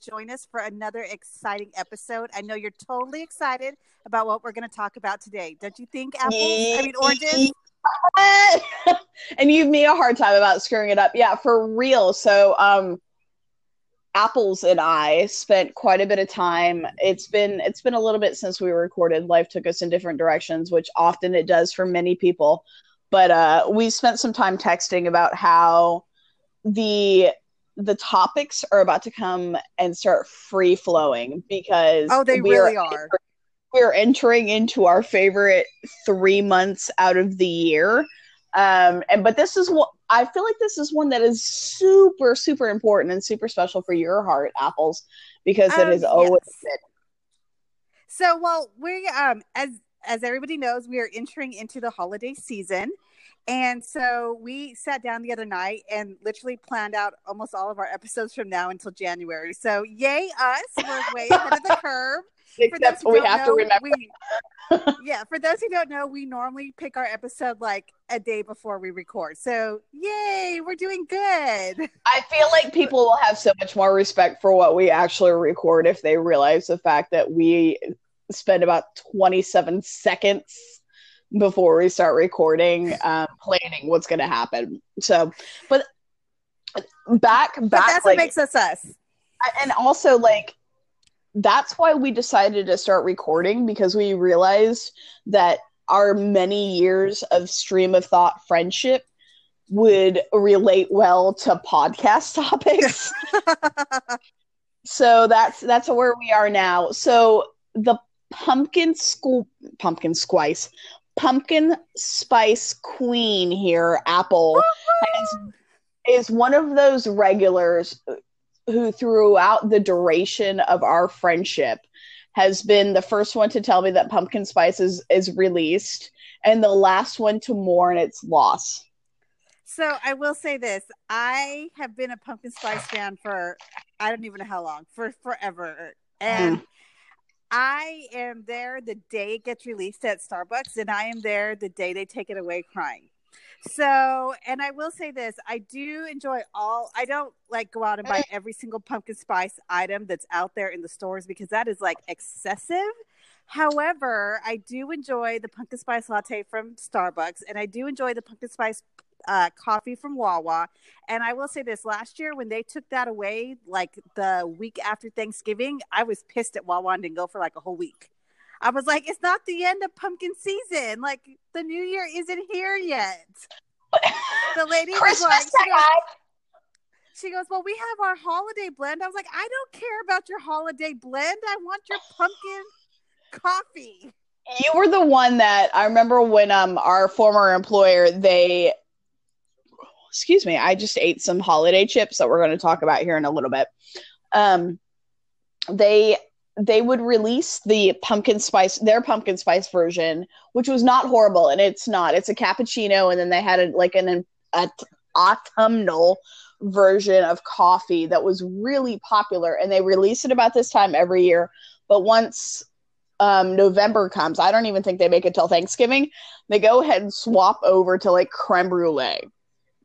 join us for another exciting episode. I know you're totally excited about what we're going to talk about today. Don't you think, apples? I mean, oranges? and you give me a hard time about screwing it up. Yeah, for real. So, um, apples and i spent quite a bit of time it's been it's been a little bit since we recorded life took us in different directions which often it does for many people but uh we spent some time texting about how the the topics are about to come and start free flowing because oh they really are, are. we're entering into our favorite three months out of the year um and but this is what I feel like this is one that is super, super important and super special for your heart, apples, because um, it is always yes. So, well, we um as as everybody knows, we are entering into the holiday season. And so we sat down the other night and literally planned out almost all of our episodes from now until January. So yay us, we're way ahead of the curve. Except we have know, to remember. We, yeah, for those who don't know, we normally pick our episode like a day before we record. So, yay, we're doing good. I feel like people will have so much more respect for what we actually record if they realize the fact that we spend about 27 seconds before we start recording um, planning what's going to happen. So, but back back but that's like, what makes us us. And also like that's why we decided to start recording because we realized that our many years of stream of thought friendship would relate well to podcast topics. so that's that's where we are now. So the pumpkin school pumpkin spice pumpkin spice queen here apple is one of those regulars who throughout the duration of our friendship has been the first one to tell me that pumpkin spice is, is released and the last one to mourn its loss. So I will say this. I have been a pumpkin spice fan for I don't even know how long, for forever. And mm. I am there the day it gets released at Starbucks, and I am there the day they take it away crying. So, and I will say this I do enjoy all, I don't like go out and buy mm. every single pumpkin spice item that's out there in the stores because that is like excessive. However, I do enjoy the pumpkin spice latte from Starbucks and I do enjoy the pumpkin spice uh, coffee from Wawa. And I will say this last year when they took that away, like the week after Thanksgiving, I was pissed at Wawa and didn't go for like a whole week. I was like, it's not the end of pumpkin season. Like the new year isn't here yet. The lady was like, she goes, she goes, Well, we have our holiday blend. I was like, I don't care about your holiday blend. I want your pumpkin coffee. You were the one that I remember when um our former employer they excuse me, I just ate some holiday chips that we're going to talk about here in a little bit. Um they they would release the pumpkin spice their pumpkin spice version which was not horrible and it's not. It's a cappuccino and then they had a, like an a, autumnal version of coffee that was really popular and they release it about this time every year. But once um, november comes i don't even think they make it till thanksgiving they go ahead and swap over to like creme brulee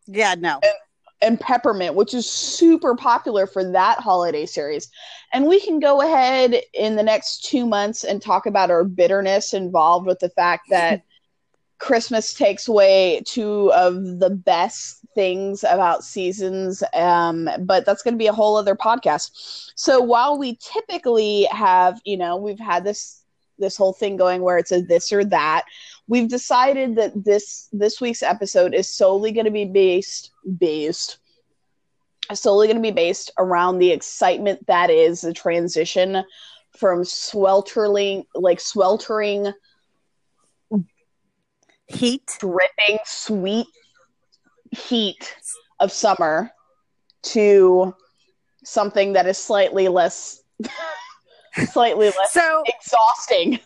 yeah no and and peppermint, which is super popular for that holiday series. And we can go ahead in the next two months and talk about our bitterness involved with the fact that Christmas takes away two of the best things about seasons. Um, but that's going to be a whole other podcast. So while we typically have, you know, we've had this this whole thing going where it's a this or that. We've decided that this this week's episode is solely going to be based based solely going to be based around the excitement that is the transition from sweltering like sweltering heat. dripping sweet heat of summer to something that is slightly less slightly less so exhausting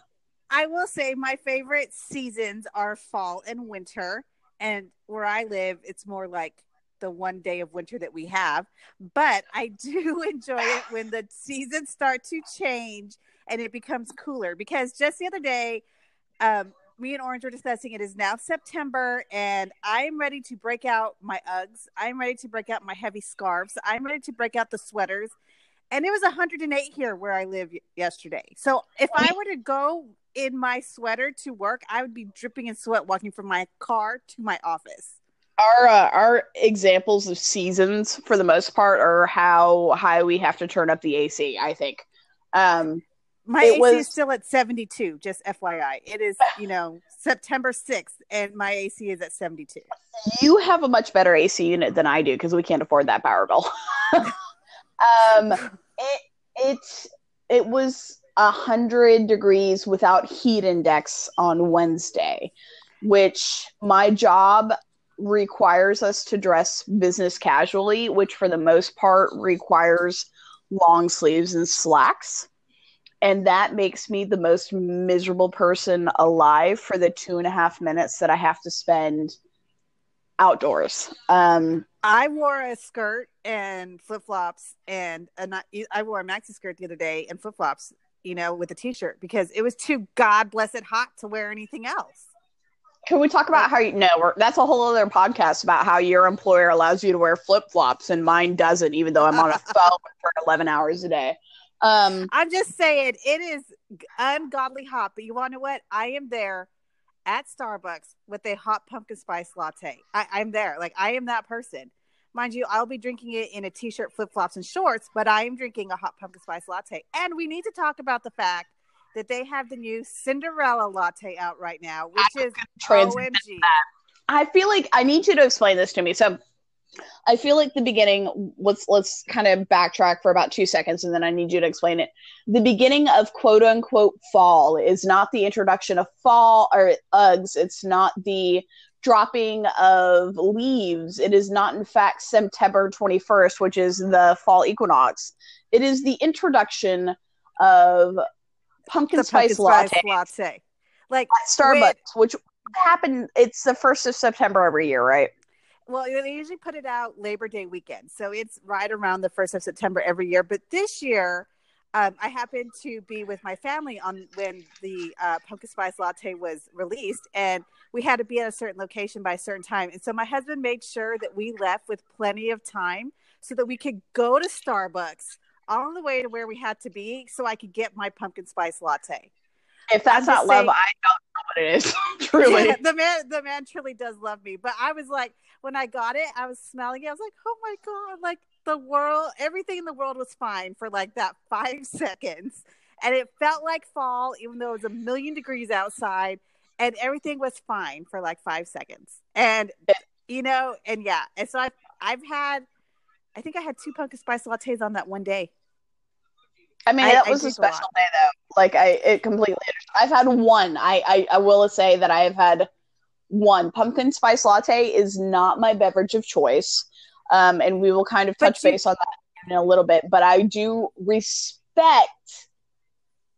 I will say my favorite seasons are fall and winter. And where I live, it's more like the one day of winter that we have. But I do enjoy it when the seasons start to change and it becomes cooler. Because just the other day, um, me and Orange were discussing it is now September and I'm ready to break out my Uggs. I'm ready to break out my heavy scarves. I'm ready to break out the sweaters and it was 108 here where I live yesterday. So if I were to go in my sweater to work, I would be dripping in sweat walking from my car to my office. Our uh, our examples of seasons, for the most part, are how high we have to turn up the AC. I think. Um, my AC was... is still at 72. Just FYI, it is you know September 6th, and my AC is at 72. You have a much better AC unit than I do because we can't afford that power bill. um, it it it was a hundred degrees without heat index on Wednesday, which my job requires us to dress business casually, which for the most part requires long sleeves and slacks. And that makes me the most miserable person alive for the two and a half minutes that I have to spend outdoors. Um, I wore a skirt and flip flops, and a, I wore a maxi skirt the other day and flip flops, you know, with a t shirt because it was too god blessed hot to wear anything else. Can we talk about how you know that's a whole other podcast about how your employer allows you to wear flip flops and mine doesn't, even though I'm on a phone for 11 hours a day. Um, I'm just saying it is ungodly hot, but you want to know what? I am there at Starbucks with a hot pumpkin spice latte. I, I'm there. Like I am that person. Mind you, I'll be drinking it in a t-shirt, flip flops, and shorts, but I am drinking a hot pumpkin spice latte. And we need to talk about the fact that they have the new Cinderella latte out right now, which is OMG. I feel like I need you to explain this to me. So I feel like the beginning. Let's let's kind of backtrack for about two seconds, and then I need you to explain it. The beginning of quote unquote fall is not the introduction of fall or Uggs. It's not the dropping of leaves. It is not, in fact, September twenty first, which is the fall equinox. It is the introduction of pumpkin, spice, pumpkin latte. spice latte, like Starbucks, which happened. It's the first of September every year, right? Well, they usually put it out Labor Day weekend. So it's right around the 1st of September every year. But this year, um, I happened to be with my family on when the uh, pumpkin spice latte was released, and we had to be at a certain location by a certain time. And so my husband made sure that we left with plenty of time so that we could go to Starbucks on the way to where we had to be, so I could get my pumpkin spice latte. If that's not saying, love, I don't know what it is. truly, yeah, the man, the man truly does love me. But I was like, when I got it, I was smelling it. I was like, oh my god, like the world, everything in the world was fine for like that five seconds, and it felt like fall, even though it was a million degrees outside, and everything was fine for like five seconds. And you know, and yeah, and so I've I've had, I think I had two pumpkin spice lattes on that one day. I mean, I, that was a special a day, though. Like, I it completely. I've had one. I, I I will say that I have had one. Pumpkin spice latte is not my beverage of choice, um, and we will kind of touch you, base on that in a little bit. But I do respect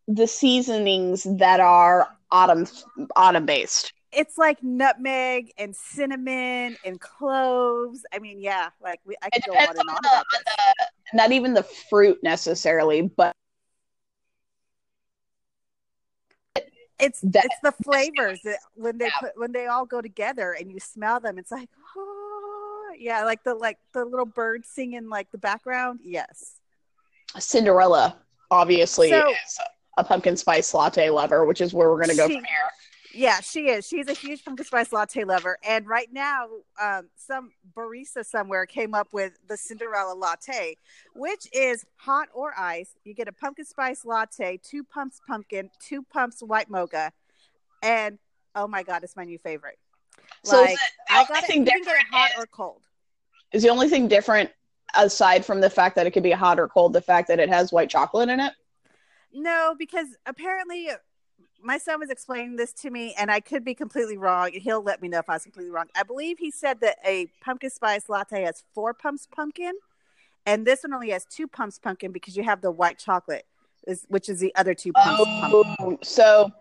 the seasonings that are autumn autumn based. It's like nutmeg and cinnamon and cloves. I mean, yeah, like we, I could go on and on, on the, this. The, not even the fruit necessarily, but it's that, it's the flavors that when they yeah. put when they all go together and you smell them, it's like oh yeah, like the like the little bird singing like the background. Yes, Cinderella obviously so, is a pumpkin spice latte lover, which is where we're going to go from here. Yeah, she is. She's a huge pumpkin spice latte lover. And right now, um, some barista somewhere came up with the Cinderella latte, which is hot or ice. You get a pumpkin spice latte, two pumps pumpkin, two pumps white mocha, and oh my god, it's my new favorite. So like I got it. You can get it hot or cold. Is the only thing different aside from the fact that it could be hot or cold the fact that it has white chocolate in it? No, because apparently my son was explaining this to me, and I could be completely wrong. He'll let me know if I was completely wrong. I believe he said that a pumpkin spice latte has four pumps pumpkin, and this one only has two pumps pumpkin because you have the white chocolate, which is the other two pumps. Oh, pumpkin. so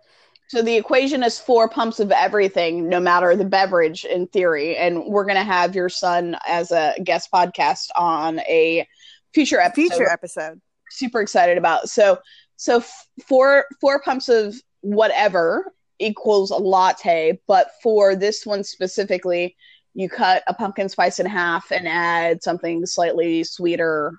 so the equation is four pumps of everything, no matter the beverage, in theory. And we're gonna have your son as a guest podcast on a future episode. Future episode. Super excited about. So so four four pumps of whatever equals a latte, but for this one specifically, you cut a pumpkin spice in half and add something slightly sweeter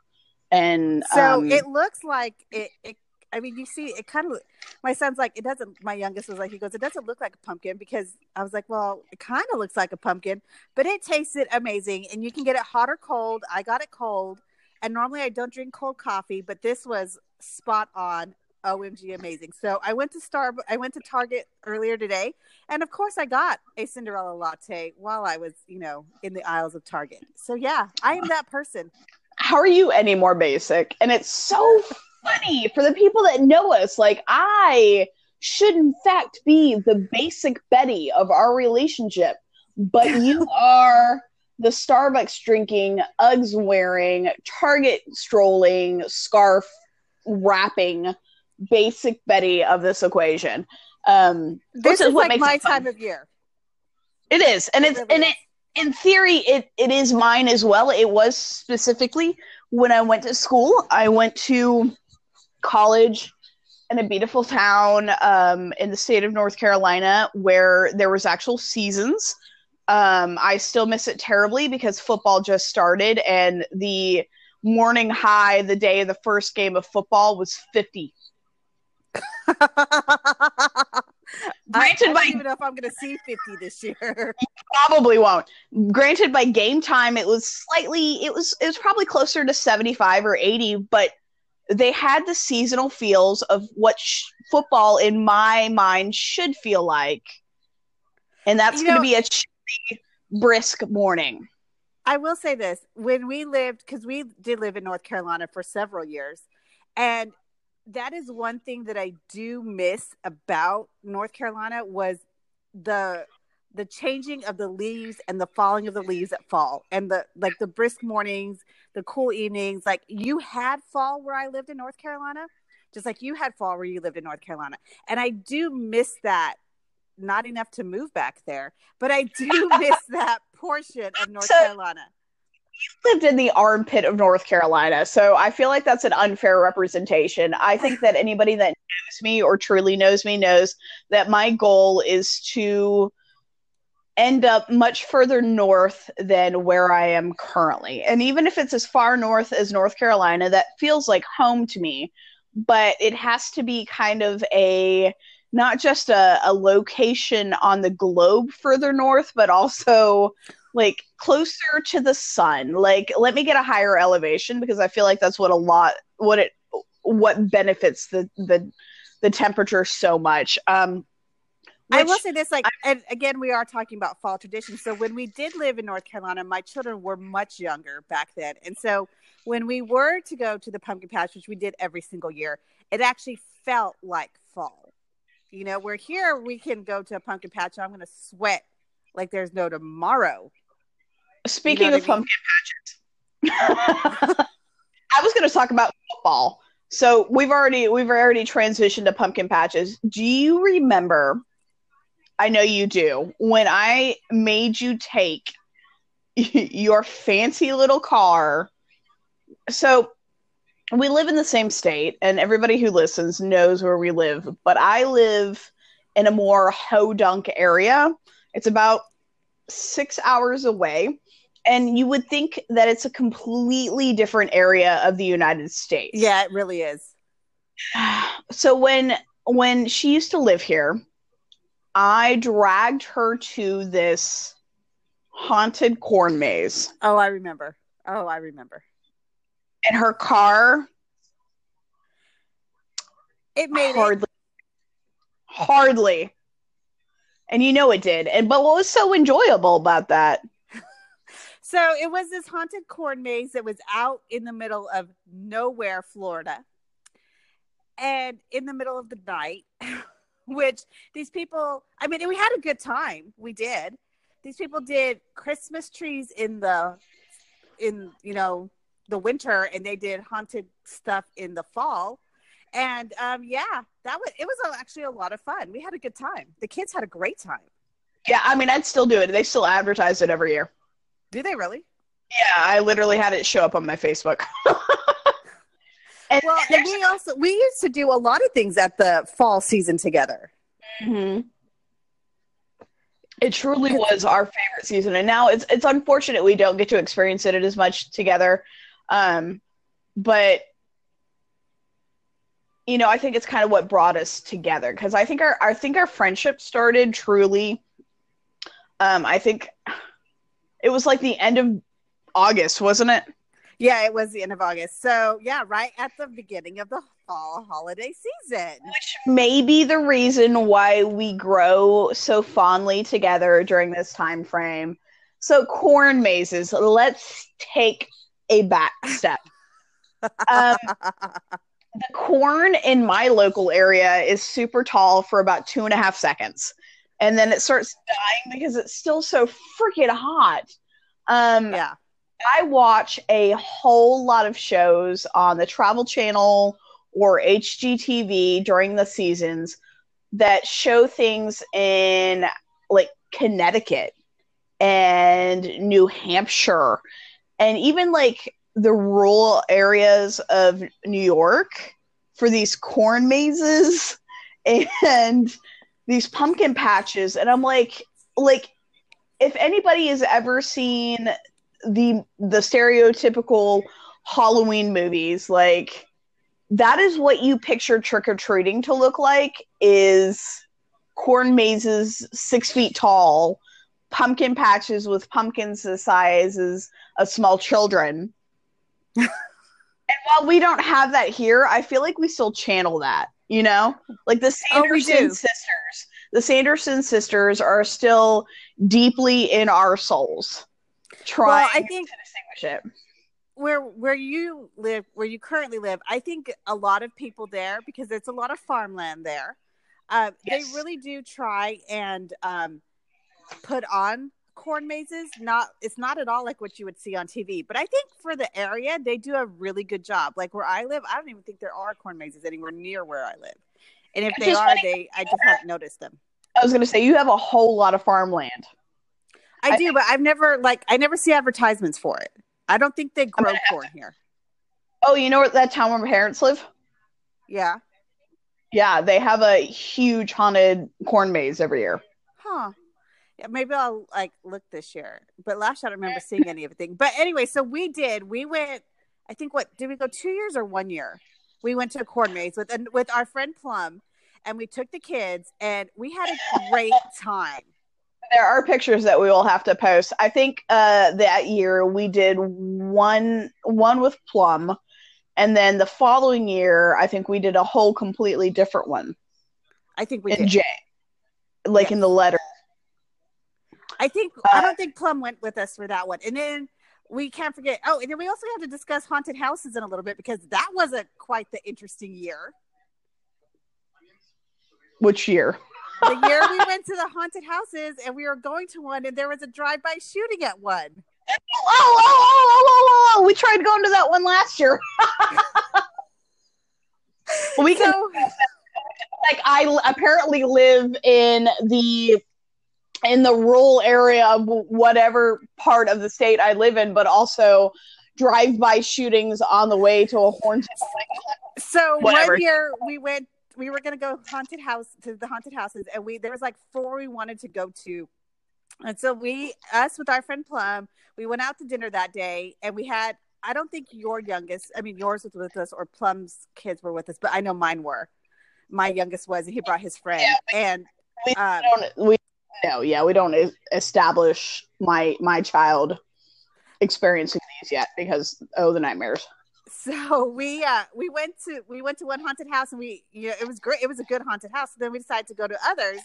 And So um, it looks like it, it. I mean, you see, it kind of. My son's like, it doesn't. My youngest was like, he goes, it doesn't look like a pumpkin because I was like, well, it kind of looks like a pumpkin, but it tasted amazing, and you can get it hot or cold. I got it cold, and normally I don't drink cold coffee, but this was spot on. OMG, amazing! So I went to Star. I went to Target earlier today, and of course, I got a Cinderella latte while I was, you know, in the aisles of Target. So yeah, I am that person. how are you any more basic? And it's so funny for the people that know us. Like, I should, in fact, be the basic Betty of our relationship, but you are the Starbucks drinking, Uggs wearing, Target strolling, scarf wrapping, basic Betty of this equation. Um, This which is like makes my it time of year. It is, and it's really and it in theory it it is mine as well. It was specifically when I went to school. I went to college in a beautiful town um, in the state of North Carolina where there was actual seasons. Um, I still miss it terribly because football just started and the morning high the day of the first game of football was 50. I, I Granted don't by even know if I'm going to see 50 this year. probably won't. Granted, by game time, it was slightly, it was, it was probably closer to seventy-five or eighty, but they had the seasonal feels of what sh- football, in my mind, should feel like, and that's going to be a chilly, brisk morning. I will say this when we lived, because we did live in North Carolina for several years, and that is one thing that I do miss about North Carolina was the the changing of the leaves and the falling of the leaves at fall and the like the brisk mornings the cool evenings. Like you had fall where i lived in north carolina just like you had fall where you lived in north carolina. And i do miss that not enough to move back there but i do miss that portion of north So- carolina lived in the armpit of North Carolina, so I feel like that's an unfair representation. I think that anybody that knows me or truly knows me knows that my goal is to end up much further north than where I am currently. And even if it's as far north as North Carolina, that feels like home to me, but it has to be kind of a not just a, a location on the globe further north, but also like closer to the sun. Like let me get a higher elevation because I feel like that's what a lot what it what benefits the the the temperature so much. Um I will say this, like, and again, we are talking about fall traditions. So when we did live in North Carolina, my children were much younger back then, and so when we were to go to the pumpkin patch, which we did every single year, it actually felt like fall. You know, we're here we can go to a pumpkin patch, I'm going to sweat like there's no tomorrow. Speaking know of I mean? pumpkin patches, I was going to talk about football. So we've already we've already transitioned to pumpkin patches. Do you remember? I know you do. When I made you take your fancy little car. So we live in the same state, and everybody who listens knows where we live. But I live in a more ho-dunk area. It's about six hours away and you would think that it's a completely different area of the United States. Yeah, it really is. So when when she used to live here, I dragged her to this haunted corn maze. Oh, I remember. Oh, I remember. And her car It made it. hardly hardly. And you know it did. And but what was so enjoyable about that? So it was this haunted corn maze that was out in the middle of nowhere, Florida. And in the middle of the night, which these people, I mean, we had a good time. We did. These people did Christmas trees in the, in, you know, the winter and they did haunted stuff in the fall. And um, yeah, that was, it was actually a lot of fun. We had a good time. The kids had a great time. Yeah, I mean I'd still do it. They still advertise it every year. Do they really? Yeah, I literally had it show up on my Facebook. and, Well, and we also we used to do a lot of things at the fall season together. Mhm. It truly was our favorite season, and now it's it's unfortunate we don't get to experience it as much together. Um, but you know, I think it's kind of what brought us together because I think our I think our friendship started truly. Um, I think it was like the end of August, wasn't it? Yeah, it was the end of August. So yeah, right at the beginning of the fall holiday season. Which may be the reason why we grow so fondly together during this time frame. So corn mazes, let's take a back step. Um, the corn in my local area is super tall for about two and a half seconds. And then it starts dying because it's still so freaking hot. Um, yeah. I watch a whole lot of shows on the Travel Channel or HGTV during the seasons that show things in like Connecticut and New Hampshire and even like the rural areas of New York for these corn mazes and these pumpkin patches and I'm like like if anybody has ever seen the the stereotypical Halloween movies like that is what you picture trick or treating to look like is corn mazes six feet tall pumpkin patches with pumpkins the sizes of small children. And while we don't have that here, I feel like we still channel that, you know? Like the Sanderson oh, sisters. The Sanderson sisters are still deeply in our souls. Trying well, I think to distinguish it. Where where you live, where you currently live, I think a lot of people there, because it's a lot of farmland there, uh, yes. they really do try and um, put on corn mazes not it's not at all like what you would see on tv but i think for the area they do a really good job. Like where i live i don't even think there are corn mazes anywhere near where i live. And if they are they i just haven't noticed them. I was going to say you have a whole lot of farmland. I, I do but i've never like i never see advertisements for it. I don't think they grow corn here. Oh you know what that town where my parents live? Yeah. Yeah they have a huge haunted corn maze every year. Huh yeah, maybe I'll like look this year. But last year I don't remember seeing any of it. Thing, but anyway, so we did. We went. I think what did we go two years or one year? We went to a corn maze with and with our friend Plum, and we took the kids, and we had a great time. There are pictures that we will have to post. I think uh, that year we did one one with Plum, and then the following year I think we did a whole completely different one. I think we in did. J, like yes. in the letter I think I don't think Plum went with us for that one. And then we can't forget. Oh, and then we also have to discuss haunted houses in a little bit because that wasn't quite the interesting year. Which year? the year we went to the haunted houses and we were going to one and there was a drive-by shooting at one. Oh, oh, oh, oh, oh, oh, oh, oh. we tried going to that one last year. we can like I apparently live in the in the rural area of whatever part of the state I live in, but also drive-by shootings on the way to a haunted. So whatever. one year we went, we were going to go haunted house to the haunted houses, and we there was like four we wanted to go to, and so we us with our friend Plum, we went out to dinner that day, and we had. I don't think your youngest, I mean yours was with us, or Plum's kids were with us, but I know mine were. My youngest was, and he brought his friend, yeah, we, and we, um, we no, yeah, we don't establish my my child experiencing these yet because oh the nightmares. So we uh we went to we went to one haunted house and we you know it was great it was a good haunted house. So then we decided to go to others,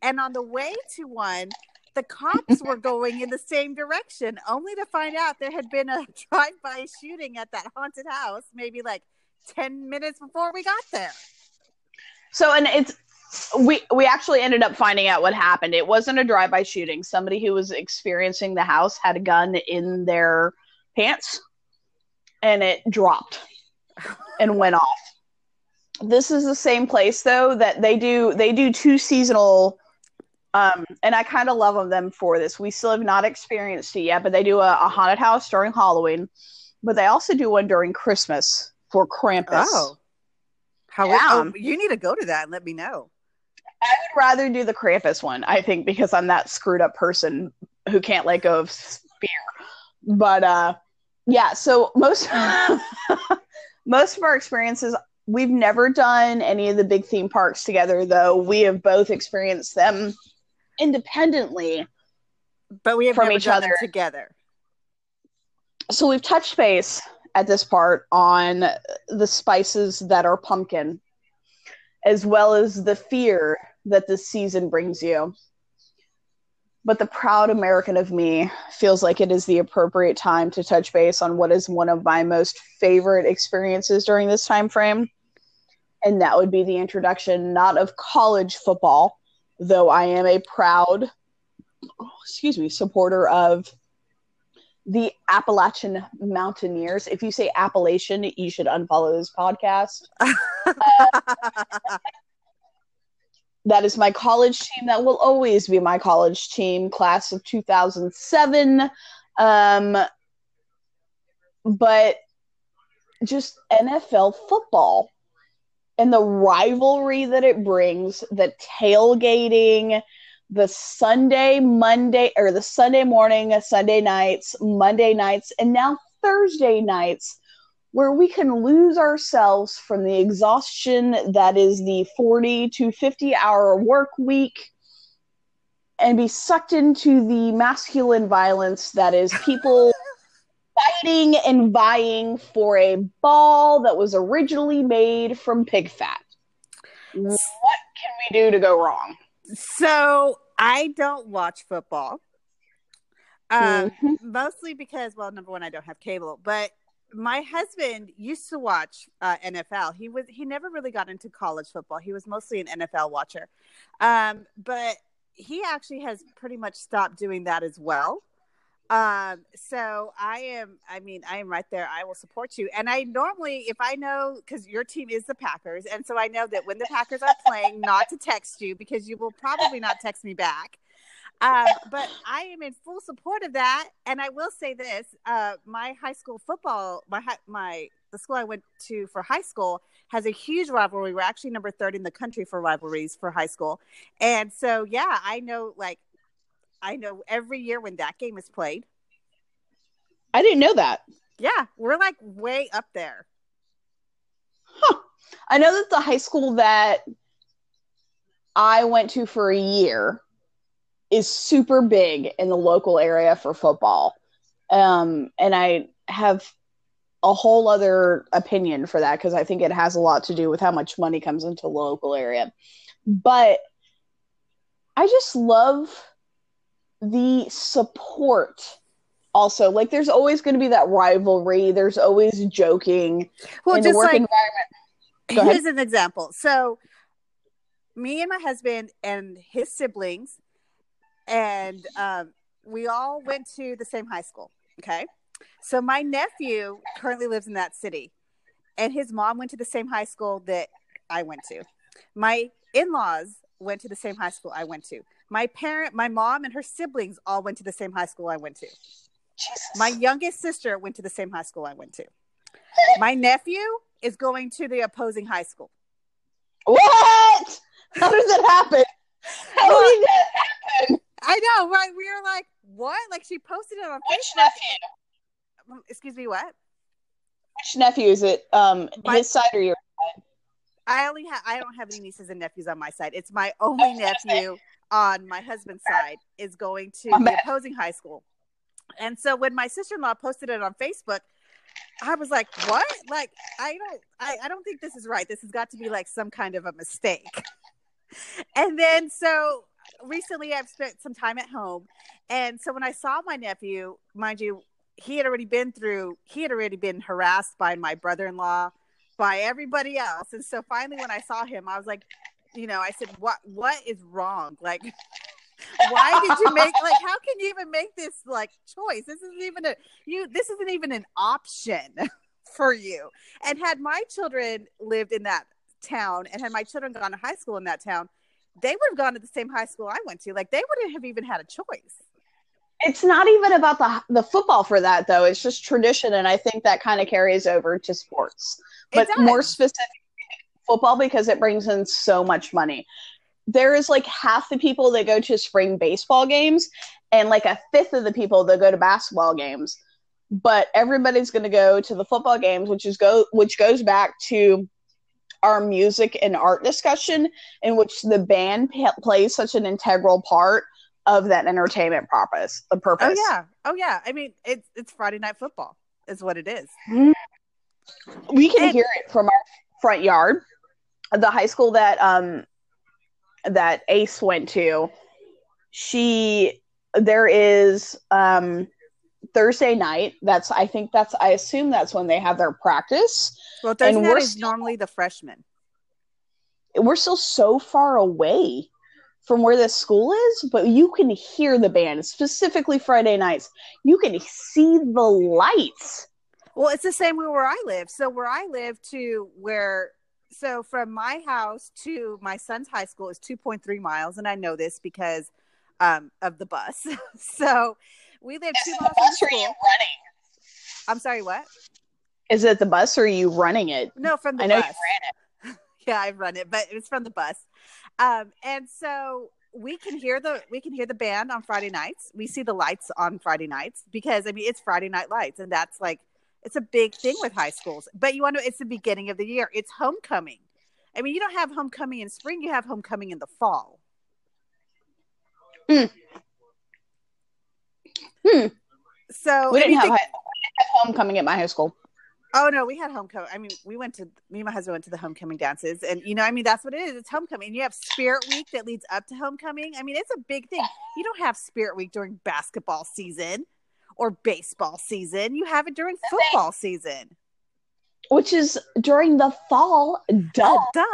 and on the way to one, the cops were going in the same direction, only to find out there had been a drive-by shooting at that haunted house, maybe like ten minutes before we got there. So and it's we we actually ended up finding out what happened. It wasn't a drive-by shooting. Somebody who was experiencing the house had a gun in their pants and it dropped and went off. This is the same place though that they do they do two seasonal um and I kind of love them for this. We still have not experienced it yet, but they do a, a haunted house during Halloween, but they also do one during Christmas for Krampus. Oh. How yeah. oh, you need to go to that and let me know. I would rather do the Krampus one, I think, because I'm that screwed up person who can't let go of fear. But uh yeah, so most most of our experiences we've never done any of the big theme parks together though we have both experienced them independently but we have From never each done other. them together. so we've touched base at this part on the spices that are pumpkin as well as the fear that this season brings you but the proud american of me feels like it is the appropriate time to touch base on what is one of my most favorite experiences during this time frame and that would be the introduction not of college football though i am a proud excuse me supporter of the Appalachian Mountaineers. If you say Appalachian, you should unfollow this podcast. Uh, That is my college team. That will always be my college team, class of 2007. Um, but just NFL football and the rivalry that it brings, the tailgating, the Sunday, Monday, or the Sunday morning, Sunday nights, Monday nights, and now Thursday nights, where we can lose ourselves from the exhaustion that is the 40 to 50 hour work week and be sucked into the masculine violence that is people fighting and vying for a ball that was originally made from pig fat. What can we do to go wrong? so I don't watch football. Um, Mhm. mostly because, well, number one, I don't have cable, but my husband used to watch uh, NFL. He was he never really got into college football. He was mostly an NFL watcher, um, but he actually has pretty much stopped doing that as well. Um, so I am, I mean, I am right there. I will support you. And I normally, if I know, because your team is the Packers, and so I know that when the Packers are playing, not to text you because you will probably not text me back. Um, but I am in full support of that. And I will say this: uh, my high school football, my my the school I went to for high school has a huge rivalry. We're actually number third in the country for rivalries for high school, and so yeah, I know like I know every year when that game is played. I didn't know that. Yeah, we're like way up there. I know that the high school that I went to for a year is super big in the local area for football. Um, and I have a whole other opinion for that because I think it has a lot to do with how much money comes into the local area. But I just love the support also. Like there's always going to be that rivalry, there's always joking Well, in the just work like environment. Go ahead. here's an example. So, me and my husband and his siblings, and um, we all went to the same high school. Okay, so my nephew currently lives in that city, and his mom went to the same high school that I went to. My in-laws went to the same high school I went to. My parent, my mom, and her siblings all went to the same high school I went to. Jesus. My youngest sister went to the same high school I went to. My nephew is going to the opposing high school. What? How does that happen? How Well, did that happen? I know, right? We were like, what? Like she posted it on Which Facebook. nephew? Um, Excuse me, what? Which nephew is it? Um, My- his side or your? I only have I don't have any nieces and nephews on my side. It's my only nephew on my husband's side is going to the bad. opposing high school. And so when my sister-in-law posted it on Facebook, I was like, "What? Like I don't I, I don't think this is right. This has got to be like some kind of a mistake." and then so recently I've spent some time at home. And so when I saw my nephew, mind you, he had already been through he had already been harassed by my brother-in-law, by everybody else. And so finally when I saw him, I was like, you know, I said, "What what is wrong? Like why did you make like how can you even make this like choice? This isn't even a you this isn't even an option for you." And had my children lived in that town and had my children gone to high school in that town, they would have gone to the same high school I went to. Like they wouldn't have even had a choice. It's not even about the the football for that though. It's just tradition, and I think that kind of carries over to sports, but more specific football because it brings in so much money. There is like half the people that go to spring baseball games, and like a fifth of the people that go to basketball games. but everybody's going to go to the football games, which is go which goes back to our music and art discussion, in which the band p- plays such an integral part of that entertainment purpose. The purpose. Oh yeah, oh yeah. I mean, it's it's Friday night football, is what it is. we can And- hear it from our front yard. The high school that um that Ace went to, she there is um Thursday night. That's I think that's I assume that's when they have their practice. Well, Thursday And night is still- normally the freshmen. We're still so far away from where this school is, but you can hear the band, specifically Friday nights. You can see the lights. Well, it's the same way where I live. So where I live to where so from my house to my son's high school is 2.3 miles and I know this because um, of the bus. so we live two Is it miles the from bus the or are you school. running? I'm sorry, what? Is it the bus or are you running it? No, from the I know bus. you ran it. yeah, I've run it, but it's from the bus. Um, and so we can hear the we can hear the band on Friday nights. We see the lights on Friday nights because I mean it's Friday night lights, and that's like it's a big thing with high schools. But you want to it's the beginning of the year. It's homecoming. I mean, you don't have homecoming in spring, you have homecoming in the fall. Hmm. So We didn't have, think- high, we didn't have homecoming at my high school. Oh no, we had homecoming. I mean, we went to me and my husband went to the homecoming dances, and you know, I mean, that's what it is. It's homecoming. You have Spirit Week that leads up to homecoming. I mean, it's a big thing. You don't have Spirit Week during basketball season or baseball season. You have it during football season. which is during the fall. Duh. Duh.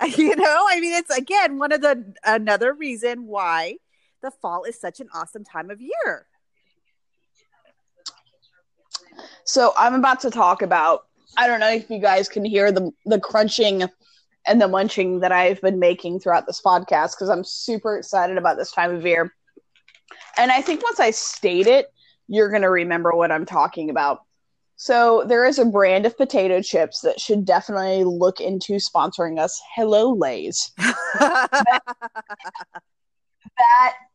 You know, I mean, it's again one of the another reason why the fall is such an awesome time of year. So I'm about to talk about. I don't know if you guys can hear the the crunching and the munching that I've been making throughout this podcast because I'm super excited about this time of year. And I think once I state it, you're going to remember what I'm talking about. So there is a brand of potato chips that should definitely look into sponsoring us. Hello, Lay's. that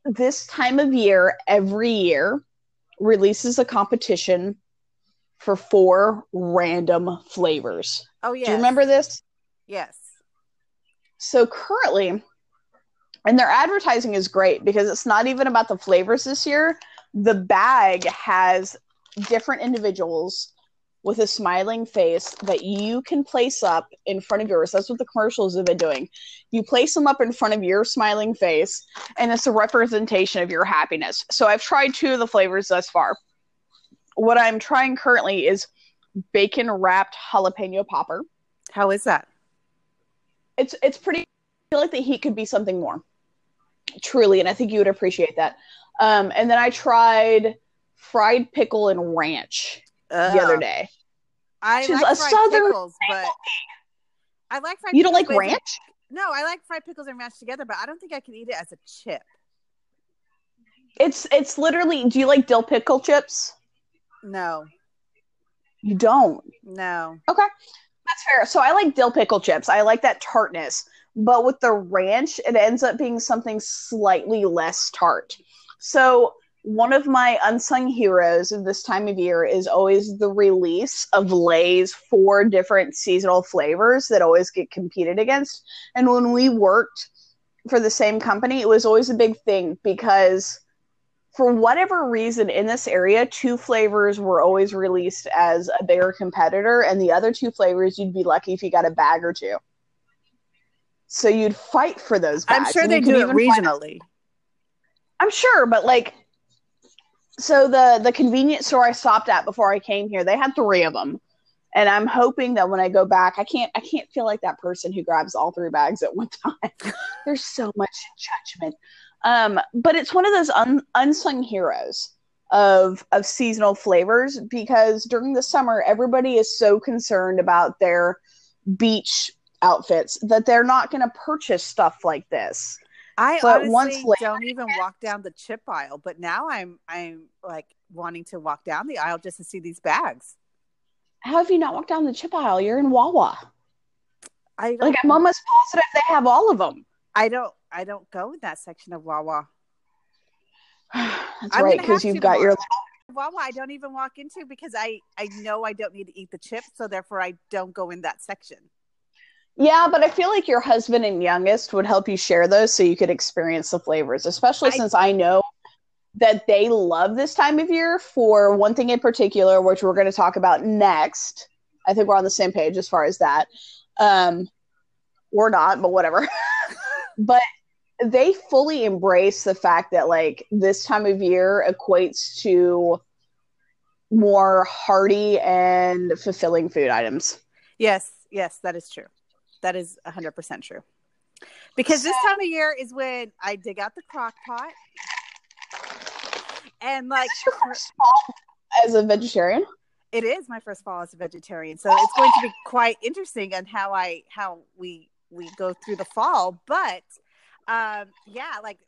this time of year, every year, releases a competition for four random flavors. oh yeah. Do you remember this? Yes. So currently, and their advertising is great because it's not even about the flavors this year. The bag has different individuals with a smiling face that you can place up in front of yours. That's what the commercials have been doing. You place them up in front of your smiling face, and it's a representation of your happiness. So I've tried two of the flavors thus far. What I'm trying currently is bacon wrapped jalapeno popper. How is that? It's it's pretty. I feel like the heat could be something more, truly, and I think you would appreciate that. Um, and then I tried fried pickle and ranch the other day. I She's like a fried southern pickles, but I like fried. You don't like ranch? No, I like fried pickles and ranch together, but I don't think I can eat it as a chip. It's it's literally. Do you like dill pickle chips? No, You don't. no. Okay. That's fair. So I like dill pickle chips. I like that tartness. But with the ranch, it ends up being something slightly less tart. So one of my unsung heroes of this time of year is always the release of Lay's four different seasonal flavors that always get competed against. And when we worked for the same company, it was always a big thing because for whatever reason in this area, two flavors were always released as a bigger competitor, and the other two flavors you'd be lucky if you got a bag or two. So you'd fight for those bags. I'm sure they do it regionally. I'm sure, but like, so the the convenience store I stopped at before I came here, they had three of them, and I'm hoping that when I go back, I can't I can't feel like that person who grabs all three bags at one time. There's so much judgment, um, but it's one of those un, unsung heroes of of seasonal flavors because during the summer, everybody is so concerned about their beach outfits that they're not going to purchase stuff like this. I But honestly once later- don't even walk down the chip aisle, but now I'm I'm like wanting to walk down the aisle just to see these bags. How have you not walked down the chip aisle? You're in Wawa. I Like I'm almost positive they have all of them. I don't I don't go in that section of Wawa. That's I'm right, because you've got your. Wawa I don't even walk into because I I know I don't need to eat the chips, so therefore I don't go in that section. Yeah, but I feel like your husband and youngest would help you share those so you could experience the flavors, especially I- since I know that they love this time of year for one thing in particular, which we're going to talk about next. I think we're on the same page as far as that. Um, we're not, but whatever. but they fully embrace the fact that like this time of year equates to more hearty and fulfilling food items. Yes, yes, that is true. That is 100% true. Because this time of year is when I dig out the crock pot. And like Is this your first fall as a vegetarian? it is my first fall as a vegetarian. So it's going to be quite interesting on how I how we we go through the fall. But um yeah, like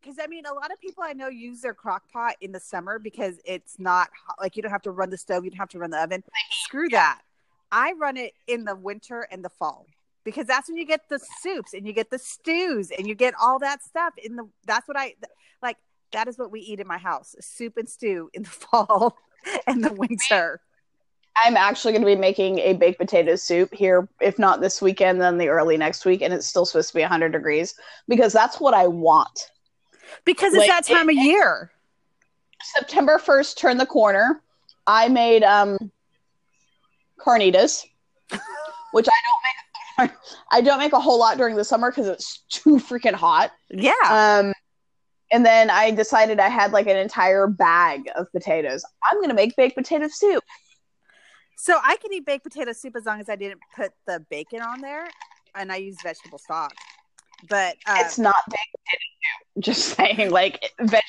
because I mean, a lot of people I know use their crock pot in the summer because it's not hot, like you don't have to run the stove, you don't have to run the oven. Screw that. I run it in the winter and the fall because that's when you get the soups and you get the stews and you get all that stuff in the. That's what I like. That is what we eat in my house: soup and stew in the fall and the winter. I'm actually going to be making a baked potato soup here, if not this weekend, then the early next week, and it's still supposed to be 100 degrees because that's what I want. Because it's Like, that time of year. September 1st, turn the corner. I made um carnitas, which I don't make. I don't make a whole lot during the summer because it's too freaking hot. Yeah. Um, and then I decided I had like an entire bag of potatoes. I'm gonna make baked potato soup. So I can eat baked potato soup as long as I didn't put the bacon on there, and I use vegetable stock. But um, it's not baked potato soup. Just saying, like vegetarian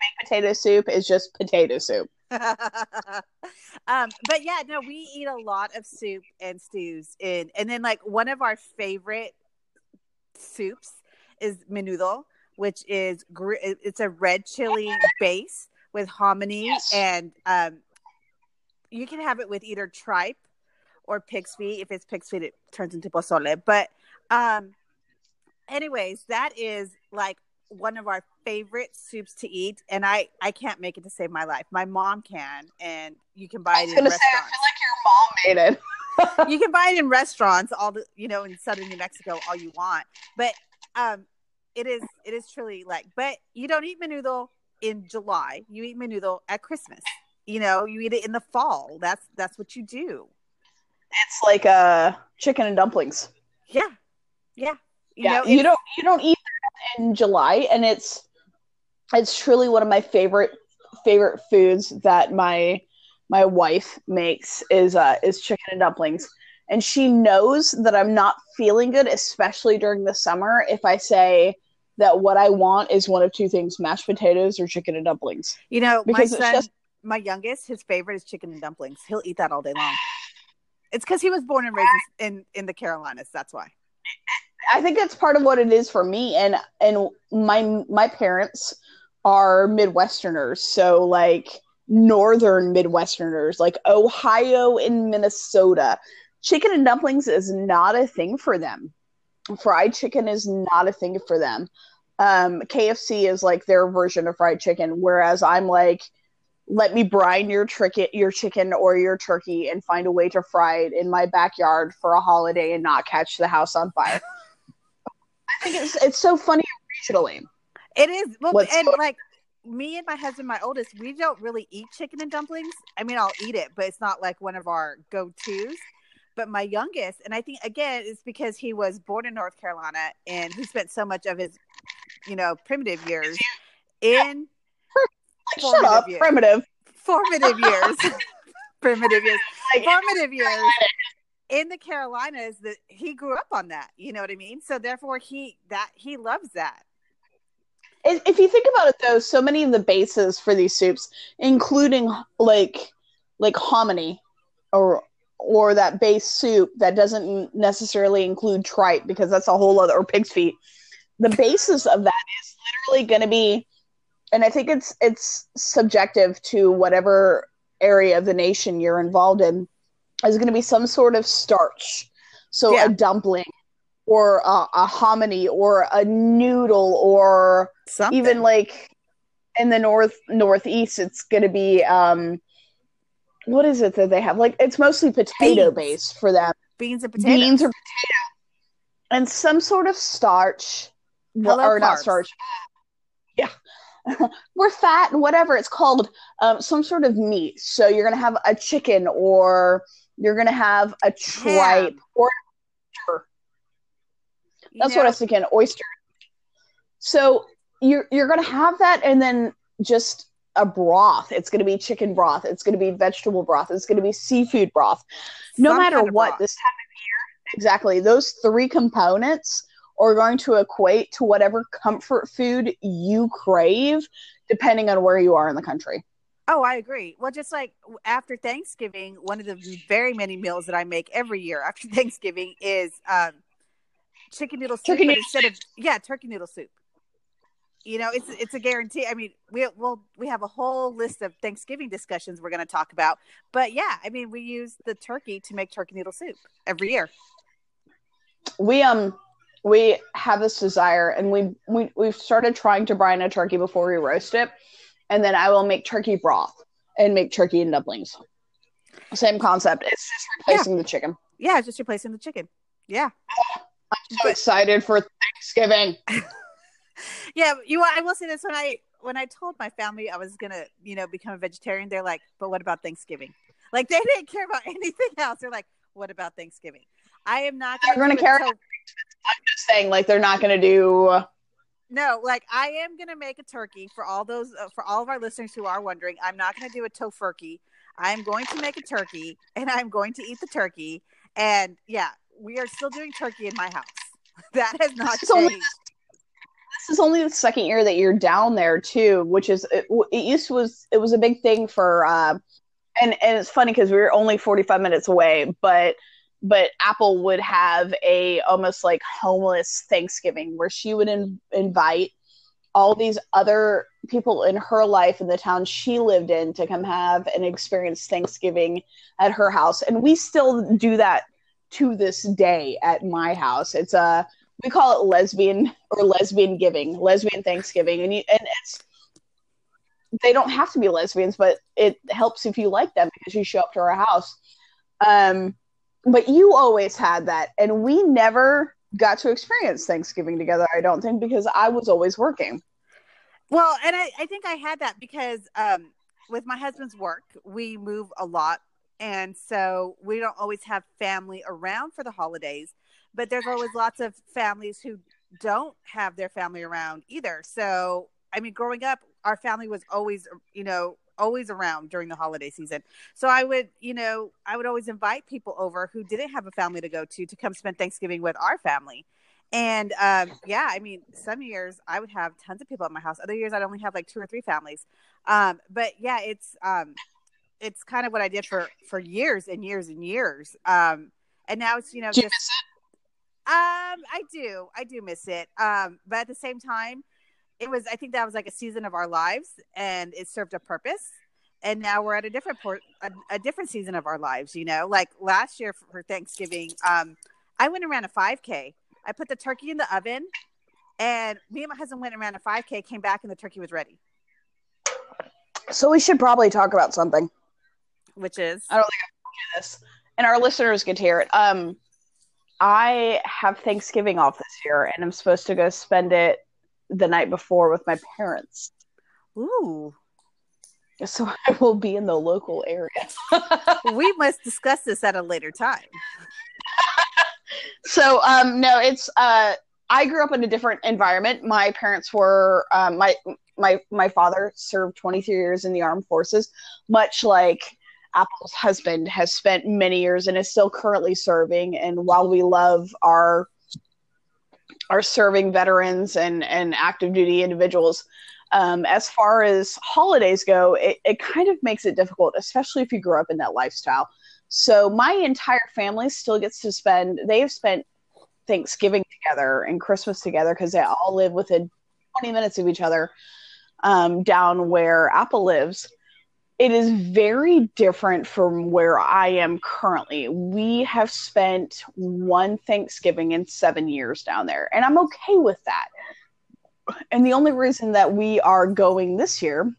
baked potato soup is just potato soup. um, but yeah, no, we eat a lot of soup and stews, in, and then like one of our favorite soups is menudo, which is gr- it's a red chili base with hominy Yes. and um, you can have it with either tripe or pig's feet. If it's pig's feet, it turns into pozole. But um, anyways, that is like one of our favorite soups to eat, and I I can't make it to save my life. My mom can, and you can buy I it was in gonna say, I feel like your mom made it. you can buy it in restaurants, all the you know, in southern New Mexico, all you want. But um, it is it is truly like, but you don't eat menudo in July. You eat menudo at Christmas. You know, you eat it in the fall. That's that's what you do. It's like uh chicken and dumplings. Yeah, yeah. You yeah, know, you don't you don't eat that in July, and it's it's truly one of my favorite favorite foods that my my wife makes is uh is chicken and dumplings. And she knows that I'm not feeling good, especially during the summer, if I say that what I want is one of two things: mashed potatoes or chicken and dumplings. You know, Because my it's son, just- my youngest, his favorite is chicken and dumplings. He'll eat that all day long. It's because he was born and raised in in the Carolinas. That's why. I think that's part of what it is for me and and my my parents are midwesterners so like northern midwesterners like Ohio and Minnesota chicken and dumplings is not a thing for them fried chicken is not a thing for them um KFC is like their version of fried chicken whereas I'm like let me brine your trick your chicken or your turkey and find a way to fry it in my backyard for a holiday and not catch the house on fire I think it's it's so funny regionally. It is well, What's and going- like me and my husband, my oldest, we don't really eat chicken and dumplings. I mean, I'll eat it, but it's not like one of our go tos. But my youngest, and I think again, it's because he was born in North Carolina and he spent so much of his, you know, primitive years in Like, shut up, years. primitive. formative years, primitive years, Like, formative years in the Carolinas. That he grew up on that. You know what I mean? So therefore, he that he loves that. if if you think about it, though, so many of the bases for these soups, including like like hominy or or that base soup that doesn't necessarily include tripe because that's a whole other or pig's feet. The basis of that is literally going to be, and I think it's it's subjective to whatever area of the nation you're involved in, is going to be some sort of starch. So Yeah. a dumpling or a, a hominy or a noodle or Something. even like in the north northeast, it's going to be um, what is it that they have? Like it's mostly potato Beans. based for them. Beans and potatoes. Beans or potato, and some sort of starch, Hello, or not starch. Yeah, we're fat and whatever it's called. Um, some sort of meat. So you're gonna have a chicken, or you're gonna have a tripe, Ham. or That's know, what I was thinking. Oyster. So you're you're gonna have that, and then just a broth. It's gonna be chicken broth. It's gonna be vegetable broth. It's gonna be seafood broth. No some matter kind of what, broth. this time of year, exactly those three components are going to equate to whatever comfort food you crave, depending on where you are in the country. Oh, I agree. Well, just like after Thanksgiving, one of the very many meals that I make every year after Thanksgiving is um, chicken noodle soup. Turkey instead of yeah, turkey noodle soup. You know, it's it's a guarantee. I mean, we will we have a whole list of Thanksgiving discussions we're going to talk about. But yeah, I mean, we use the turkey to make turkey noodle soup every year. we um we have this desire and we, we we've started trying to brine a turkey before we roast it and then i will make turkey broth and make turkey and dumplings same concept it's just replacing the chicken Yeah, it's just replacing the chicken. Yeah, oh, i'm so excited for thanksgiving yeah. You, I will say this when I when I told my family I was gonna, you know, become a vegetarian, they're like, "But what about Thanksgiving?" Like they didn't care about anything else. They're like, "What about Thanksgiving?" I am not gonna gonna care to- i'm just saying like they're not going to do No, like I am gonna make a turkey for all those uh, for all of our listeners who are wondering. I'm not gonna do a tofurkey. I'm going to make a turkey, and I'm going to eat the turkey. And yeah, we are still doing turkey in my house. That has not It's only- this is only the second year that you're down there too which is it, it used to was it was a big thing for uh and and it's funny because we were only 45 minutes away but but apple would have a almost like homeless thanksgiving where she would in, invite all these other people in her life in the town she lived in to come have and experience thanksgiving at her house. And we still do that to this day at my house. It's a we call it lesbian or lesbian giving, lesbian Thanksgiving, and you and it's they don't have to be lesbians, but it helps if you like them because you show up to our house. Um, but you always had that, and we never got to experience Thanksgiving together. I don't think because I was always working. Well, and I, I think I had that because um, with my husband's work, we move a lot. And so we don't always have family around for the holidays, but there's always lots of families who don't have their family around either. So, I mean, growing up, our family was always, you know, always around during the holiday season. So I would, you know, I would always invite people over who didn't have a family to go to to come spend Thanksgiving with our family. And um, yeah, I mean, some years I would have tons of people at my house. Other years I'd only have like two or three families. Um, but yeah, it's um, it's kind of what I did for for years and years and years. Um, and now it's you know Do you just um, I do, I do miss it. Um, but at the same time, it was I think that was like a season of our lives, and it served a purpose. And now we're at a different port, a, a different season of our lives. You know, like last year for Thanksgiving, um, I went and ran a 5K. I put the turkey in the oven, and me and my husband went and ran a 5K. Came back, and the turkey was ready. So we should probably talk about something. Which is I don't think I told you this, and our listeners get to hear it. Um, I have Thanksgiving off this year, and I'm supposed to go spend it the night before with my parents. ooh. So I will be in the local area. we must discuss this at a later time. so um, no, it's uh, I grew up in a different environment. My parents were um, my my my father served 23 years in the armed forces, much like Apple's husband has spent many years and is still currently serving. And while we love our our serving veterans and and active duty individuals, um, as far as holidays go, it, it kind of makes it difficult, especially if you grew up in that lifestyle. So my entire family still gets to spend. They've spent Thanksgiving together and Christmas together because they all live within 20 minutes of each other um, down where Apple lives. It is very different from where I am currently. We have spent one Thanksgiving in seven years down there, and I'm okay with that. and the only reason that we are going this year,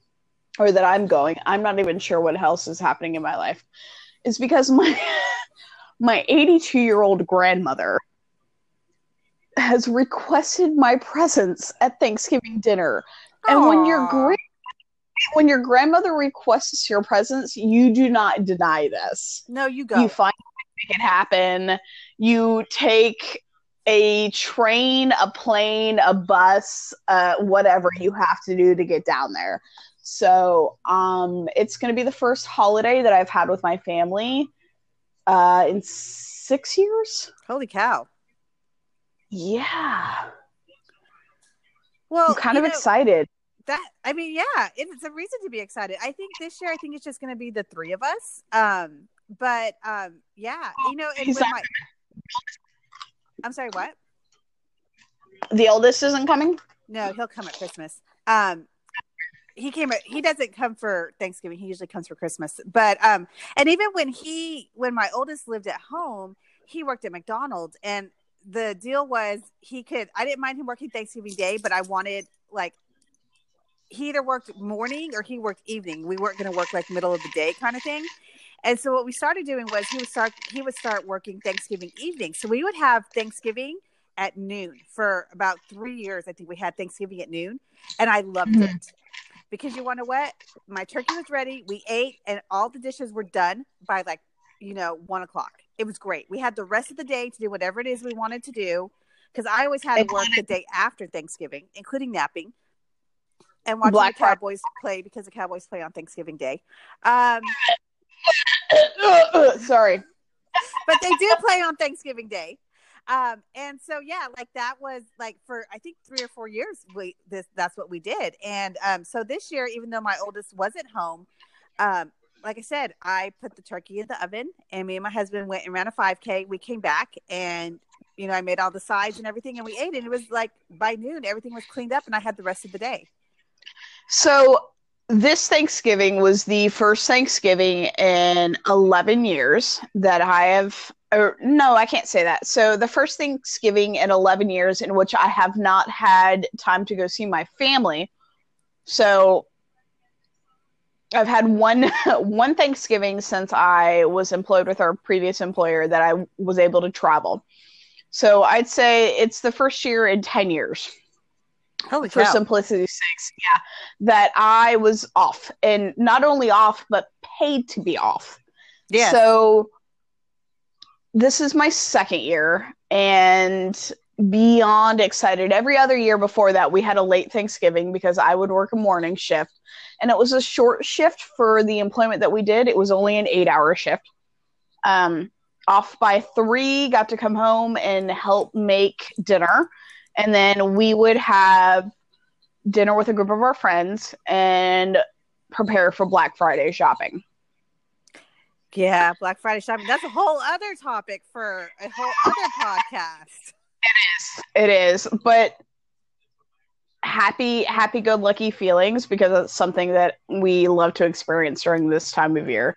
or that I'm going, I'm not even sure what else is happening in my life, is because my my 82 year old grandmother has requested my presence at Thanksgiving dinner. And when your Aw. When your grandmother requests your presence, you do not deny this. No, you go. You find a way to make it happen. You take a train, a plane, a bus, uh, whatever you have to do to get down there. So um, it's going to be the first holiday that I've had with my family uh, in six years. Holy cow. Yeah, Well, I'm kind of know, excited. That I mean, yeah, it's a reason to be excited. I think this year, I think it's just going to be the three of us. Um, but um, yeah, you know, and not my, I'm sorry, what? The oldest isn't coming. No, he'll come at Christmas. Um, he came. At, he doesn't come for Thanksgiving. He usually comes for Christmas. But um, and even when he, when my oldest lived at home, he worked at McDonald's, and the deal was he could. I didn't mind him working Thanksgiving Day, but I wanted like he either worked morning or he worked evening. We weren't going to work like middle of the day kind of thing. And so what we started doing was he would start he would start working Thanksgiving evening. So we would have Thanksgiving at noon for about three years. I think we had Thanksgiving at noon, and I loved Mhm. it because you want to what? My turkey was ready. We ate, and all the dishes were done by like you know one o'clock. It was great. We had the rest of the day to do whatever it is we wanted to do because I always had to work the day after Thanksgiving, including napping. And watching Black the Friday. Cowboys play because the Cowboys play on Thanksgiving Day. Um, Sorry. but they do play on Thanksgiving Day. Um, and so yeah, like that was like for I think three or four years we this that's what we did. And um, so this year, even though my oldest wasn't home, um, like I said, I put the turkey in the oven, and me and my husband went and ran a 5K. We came back, and you know I made all the sides and everything, and we ate. And it was like by noon, everything was cleaned up, and I had the rest of the day. So this Thanksgiving was the first Thanksgiving in 11 years that I have or no, I can't say that. So the first Thanksgiving in 11 years in which I have not had time to go see my family. So I've had one one Thanksgiving since I was employed with our previous employer that I was able to travel. So I'd say it's the first year in 10 years Holy for simplicity's sakes, yeah, that I was off, and not only off, but paid to be off. Yeah. So this is my second year, and beyond excited. Every other year before that, we had a late Thanksgiving because I would work a morning shift, and it was a short shift for the employment that we did. It was only an eight-hour shift. Um, off by three, got to come home and help make dinner and then we would have dinner with a group of our friends and prepare for Black Friday shopping. Yeah, Black Friday shopping. That's a whole other topic for a whole other podcast. It is. It is. but happy, happy, good, lucky feelings because it's something that we love to experience during this time of year.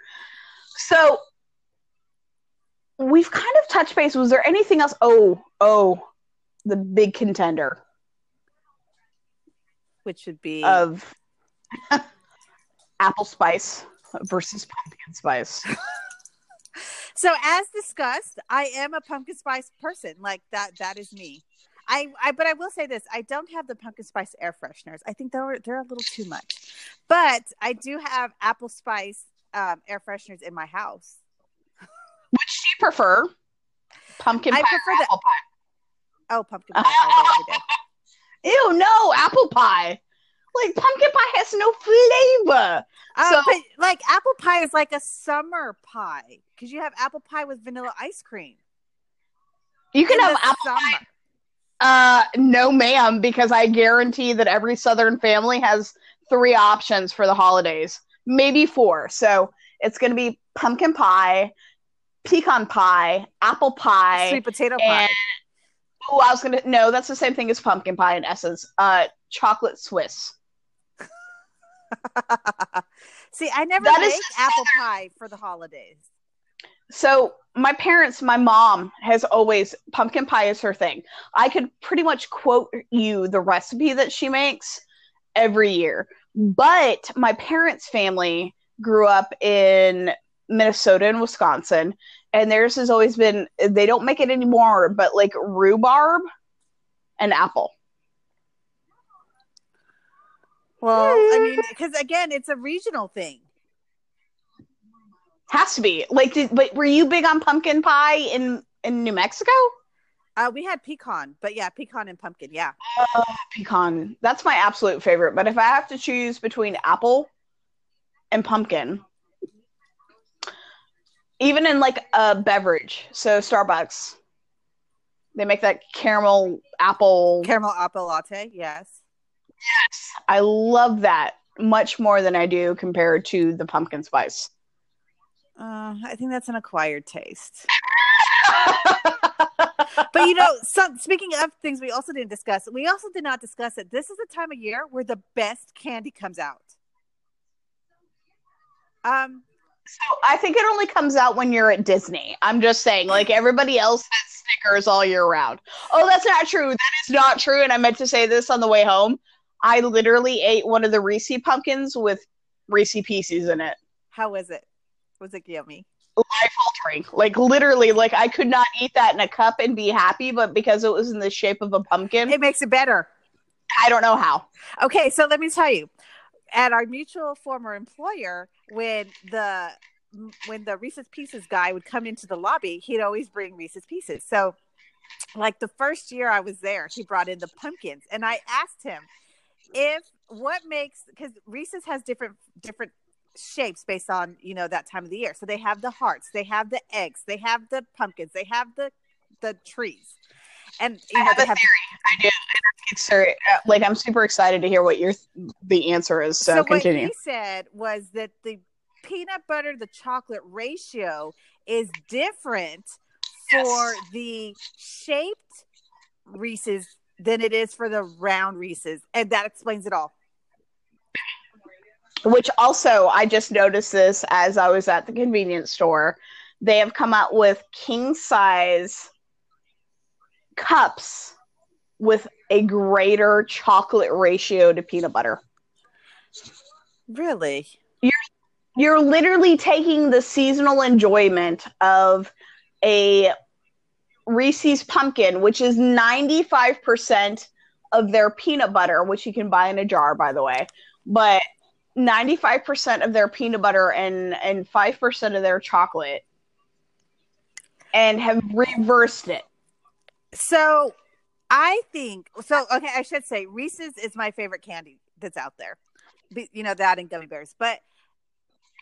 So we've kind of touched base. Was there anything else? Oh, oh, the big contender Which would be of apple spice versus pumpkin spice. so as discussed, I am a pumpkin spice person. Like that that is me. I, I but I will say this, I don't have the pumpkin spice air fresheners. I think they're they're a little too much. But I do have apple spice um, air fresheners in my house. Which do you prefer? Pumpkin I pie prefer the- apple pie? Oh, pumpkin pie all day. Ew, no, apple pie. Like pumpkin pie has no flavor. Um, So- but like apple pie is like a summer pie because you have apple pie with vanilla ice cream. You can have apple summer. Uh, no, ma'am, because I guarantee that every Southern family has three options for the holidays, maybe four. So it's going to be pumpkin pie, pecan pie, apple pie. Sweet potato pie. Oh, I was gonna no, that's the same thing as pumpkin pie in essence. Uh, chocolate Swiss. See, I never That is make apple pie for the holidays. So my parents, my mom has always pumpkin pie is her thing. I could pretty much quote you the recipe that she makes every year. But my parents' family grew up in Minnesota and Wisconsin, and theirs has always been they don't make it anymore, but like rhubarb and apple. Well, I mean, because again, it's a regional thing. Has to be like, did, but were you big on pumpkin pie in in New Mexico? Uh, we had pecan, but yeah, pecan and pumpkin. Yeah. Uh, pecan. That's my absolute favorite. But if I have to choose between apple and pumpkin, even in like a beverage, so Starbucks, they make that caramel apple caramel apple latte. Yes. Yes, I love that much more than I do compared to the pumpkin spice. Uh, I think that's an acquired taste. but you know, some, speaking of things we also didn't discuss, we also did not discuss it. This is the time of year where the best candy comes out. Um, so I think it only comes out when you're at Disney. I'm just saying, like everybody else has Snickers all year round. Oh, that's not true. That is not true. And I meant to say this on the way home. I literally ate one of the Reese pumpkins with Reese pieces in it. How was it? Was it yummy? Life altering. Like literally, like I could not eat that in a cup and be happy, but because it was in the shape of a pumpkin, it makes it better. I don't know how. Okay, so let me tell you. At our mutual former employer, when the when the Reese's Pieces guy would come into the lobby, he'd always bring Reese's Pieces. So, like the first year I was there, he brought in the pumpkins, and I asked him if what makes because Reese's has different different shapes based on you know that time of the year. So they have the hearts, they have the eggs, they have the pumpkins, they have the the trees, and you I know have a have. theory. I do. It's very, uh, like I'm super excited to hear what your the answer is. So, So continue. what he said was that the peanut butter the chocolate ratio is different for Yes. the shaped Reese's than it is for the round Reese's, and that explains it all. Which also, I just noticed this as I was at the convenience store. They have come out with king size cups with a greater chocolate ratio to peanut butter. Really? You're you're literally taking the seasonal enjoyment of a Reese's pumpkin, which is 95% of their peanut butter, which you can buy in a jar, by the way. But 95% of their peanut butter and, and 5% of their chocolate and have reversed it. So I think so. Okay, I should say Reese's is my favorite candy that's out there. You know that and gummy bears, but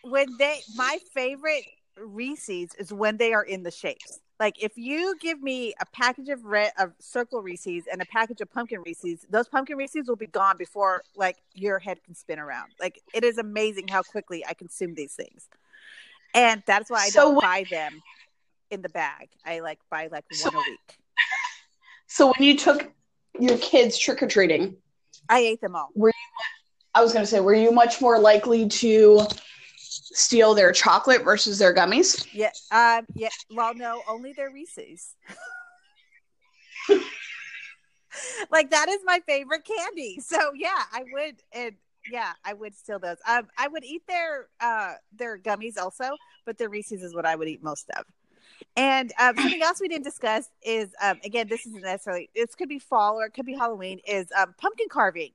when they my favorite Reese's is when they are in the shapes. Like if you give me a package of red of circle Reese's and a package of pumpkin Reese's, those pumpkin Reese's will be gone before like your head can spin around. Like it is amazing how quickly I consume these things, and that's why I So don't what- buy them in the bag. I like buy like So one a week. So when you took your kids trick or treating, I ate them all. Were you? I was going to say, were you much more likely to steal their chocolate versus their gummies? Yeah, um, yeah. Well, no, only their Reese's. like that is my favorite candy. So yeah, I would, and yeah, I would steal those. Um, I would eat their uh their gummies also, but their Reese's is what I would eat most of. And um, something else we didn't discuss is um, again, this isn't necessarily this could be fall or it could be Halloween. Is um, pumpkin carving.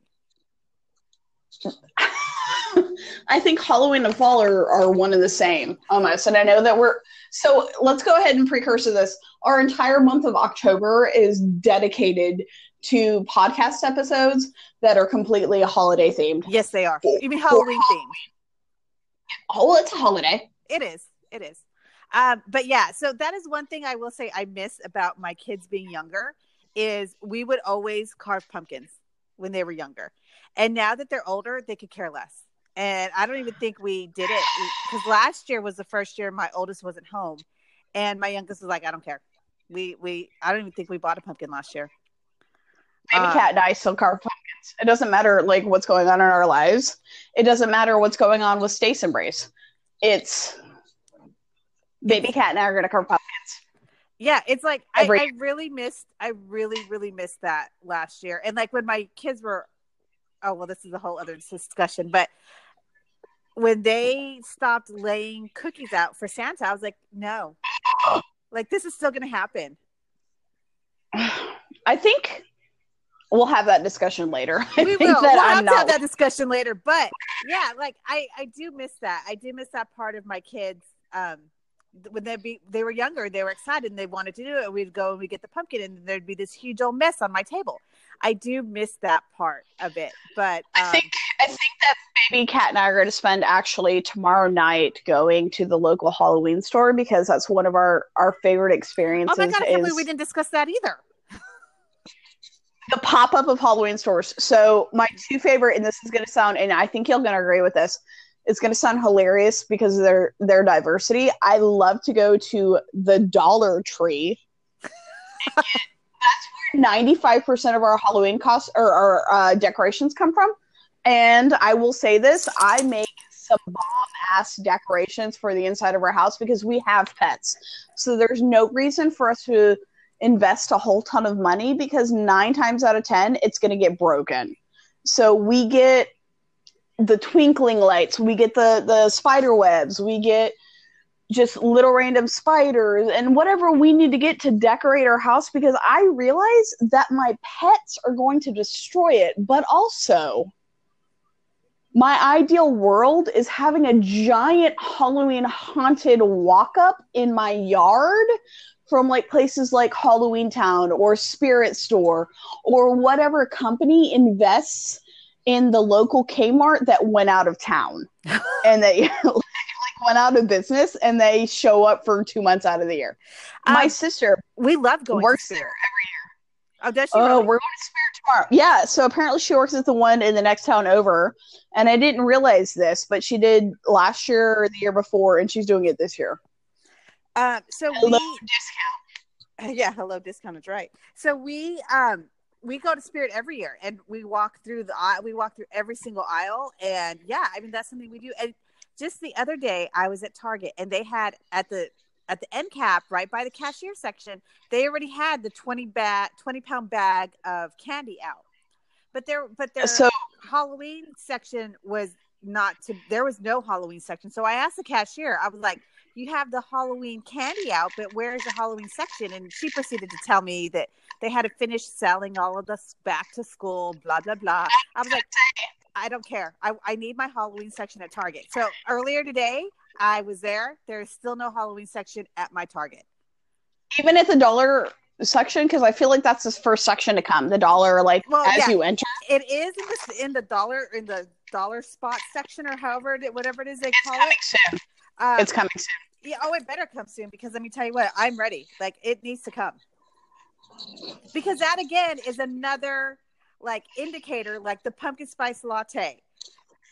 I think Halloween and fall are, are one and the same almost. And I know that we're so let's go ahead and precursor this. Our entire month of October is dedicated to podcast episodes that are completely holiday themed. Yes, they are. You mean Halloween themed? Oh, it's a holiday. It is. It is. Um, but yeah, so that is one thing I will say I miss about my kids being younger is we would always carve pumpkins when they were younger. And now that they're older, they could care less. And I don't even think we did it because last year was the first year my oldest wasn't home, and my youngest was like, "I don't care." We we I don't even think we bought a pumpkin last year. Baby Uh, cat and I still carve pumpkins. It doesn't matter like what's going on in our lives. It doesn't matter what's going on with Stace Embrace. It's Baby cat and I are gonna carve pumpkins. Yeah, it's like I, I really missed. I really, really missed that last year. And like when my kids were, oh well, this is a whole other discussion. But when they stopped laying cookies out for Santa, I was like, no, like this is still going to happen. I think we'll have that discussion later. I We think will. that We'll I'm have to not have that discussion later. But yeah, like I, I do miss that. I do miss that part of my kids. Um, when they be they were younger, they were excited and they wanted to do it. We'd go and we get the pumpkin, and there'd be this huge old mess on my table. I do miss that part of it. But um, I think I think that maybe Kat and I are going to spend actually tomorrow night going to the local Halloween store because that's one of our our favorite experiences. oh my god, is we didn't discuss that either. the pop up of Halloween stores. So my two favorite, and this is going to sound, and I think you're going to agree with this. It's going to sound hilarious because of their their diversity. I love to go to the Dollar Tree. That's where ninety five percent of our Halloween costs or our uh, decorations come from. And I will say this: I make some bomb ass decorations for the inside of our house because we have pets. So there's no reason for us to invest a whole ton of money because nine times out of ten it's going to get broken so we get the twinkling lights we get the the spider webs we get just little random spiders and whatever we need to get to decorate our house because i realize that my pets are going to destroy it but also my ideal world is having a giant halloween haunted walk up in my yard from like places like Halloween Town or Spirit Store or whatever company invests in the local Kmart that went out of town and they like went out of business and they show up for two months out of the year. My Um, sister We love going works there Spirit. Oh, does she? Oh, really? we're going to Spirit tomorrow. Yeah, so apparently she works at the one in the next town over, and I didn't realize this, but she did last year or the year before, and she's doing it this year. Um, so Hello, we yeah hello discount is right so we um we go to spirit every year and we walk through the we walk through every single aisle and yeah i mean that's something we do and just the other day i was at target and they had at the at the end cap right by the cashier section they already had the 20 bag 20 pound bag of candy out. But there but their So halloween section was not to there was no halloween section. So i asked the cashier i was like you have the Halloween candy out, but where's the Halloween section? And she proceeded to tell me that they had to finish selling all of this back to school, blah, blah, blah. I was like, I don't care. I, I need my Halloween section at Target. So earlier today, I was there. There's still no Halloween section at my Target. even at the dollar section, because I feel like that's the first section to come. The dollar, like Well, as yeah. you enter, It is in the, in the dollar in the dollar spot section or however it, whatever it is they it's call it. soon. Um, It's coming soon. Yeah, oh, it better come soon because let me tell you what, I'm ready. Like it needs to come. Because that again is another like indicator, like the pumpkin spice latte.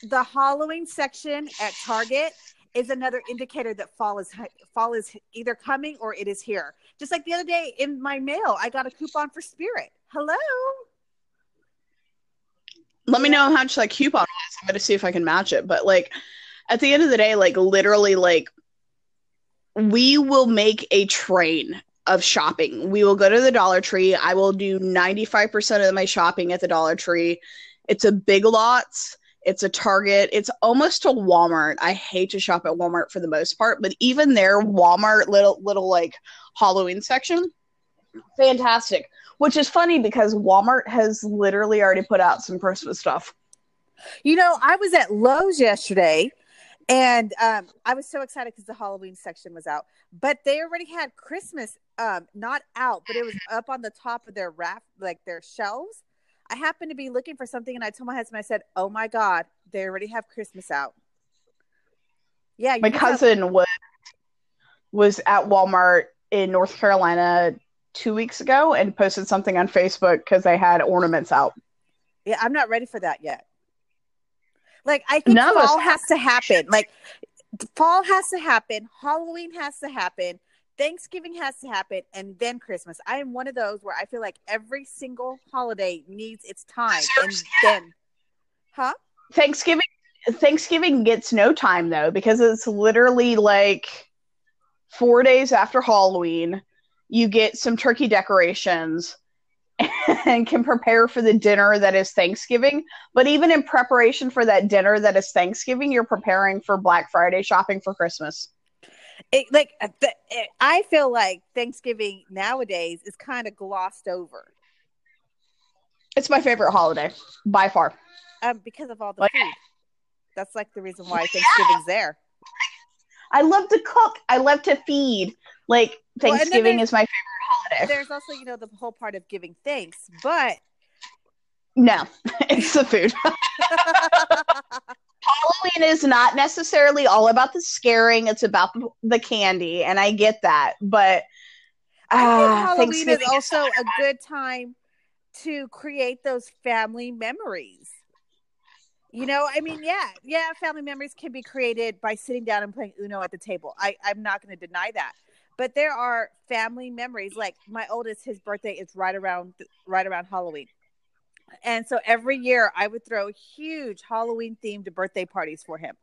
The Halloween section at Target is another indicator that fall is fall is either coming or it is here. Just like the other day in my mail, I got a coupon for Spirit. Hello. Let me know how much that coupon was. I'm gonna see if I can match it. But like at the end of the day, like literally, like we will make a train of shopping. We will go to the Dollar Tree. I will do 95% of my shopping at the Dollar Tree. It's a big lots. It's a Target. It's almost a Walmart. I hate to shop at Walmart for the most part, but even their Walmart little little like Halloween section, fantastic. Which is funny because Walmart has literally already put out some Christmas stuff. You know, I was at Lowe's yesterday and um, I was so excited because the Halloween section was out, but they already had Christmas um, not out, but it was up on the top of their raft, like their shelves. I happened to be looking for something and I told my husband, I said, Oh my God, they already have Christmas out. Yeah, My just have- cousin was was at Walmart in North Carolina two weeks ago and posted something on Facebook because they had ornaments out. Yeah, I'm not ready for that yet. Like I think fall has to happen. Like fall has to happen, Halloween has to happen, Thanksgiving has to happen, and then Christmas. I am one of those where I feel like every single holiday needs its time, and then, huh? Thanksgiving Thanksgiving gets no time though because it's literally like four days after Halloween, you get some turkey decorations and can prepare for the dinner that is Thanksgiving. But even in preparation for that dinner that is Thanksgiving, you're preparing for Black Friday shopping for Christmas. It, like uh, the, it, I feel like Thanksgiving nowadays is kind of glossed over. It's my favorite holiday by far. Um, because of all the like, food. That's like the reason why Thanksgiving's yeah. there. I love to cook. I love to feed. Like Thanksgiving well, is my favorite holiday. There's also, you know, the whole part of giving thanks, but no, it's the food. Halloween is not necessarily all about the scaring; it's about the candy, and I get that. But uh, Halloween is also is a good time to create those family memories. You know, I mean, yeah, yeah, family memories can be created by sitting down and playing Uno at the table. I, I'm not going to deny that. But there are family memories. Like my oldest, his birthday is right around right around Halloween. And so every year I would throw huge Halloween themed birthday parties for him.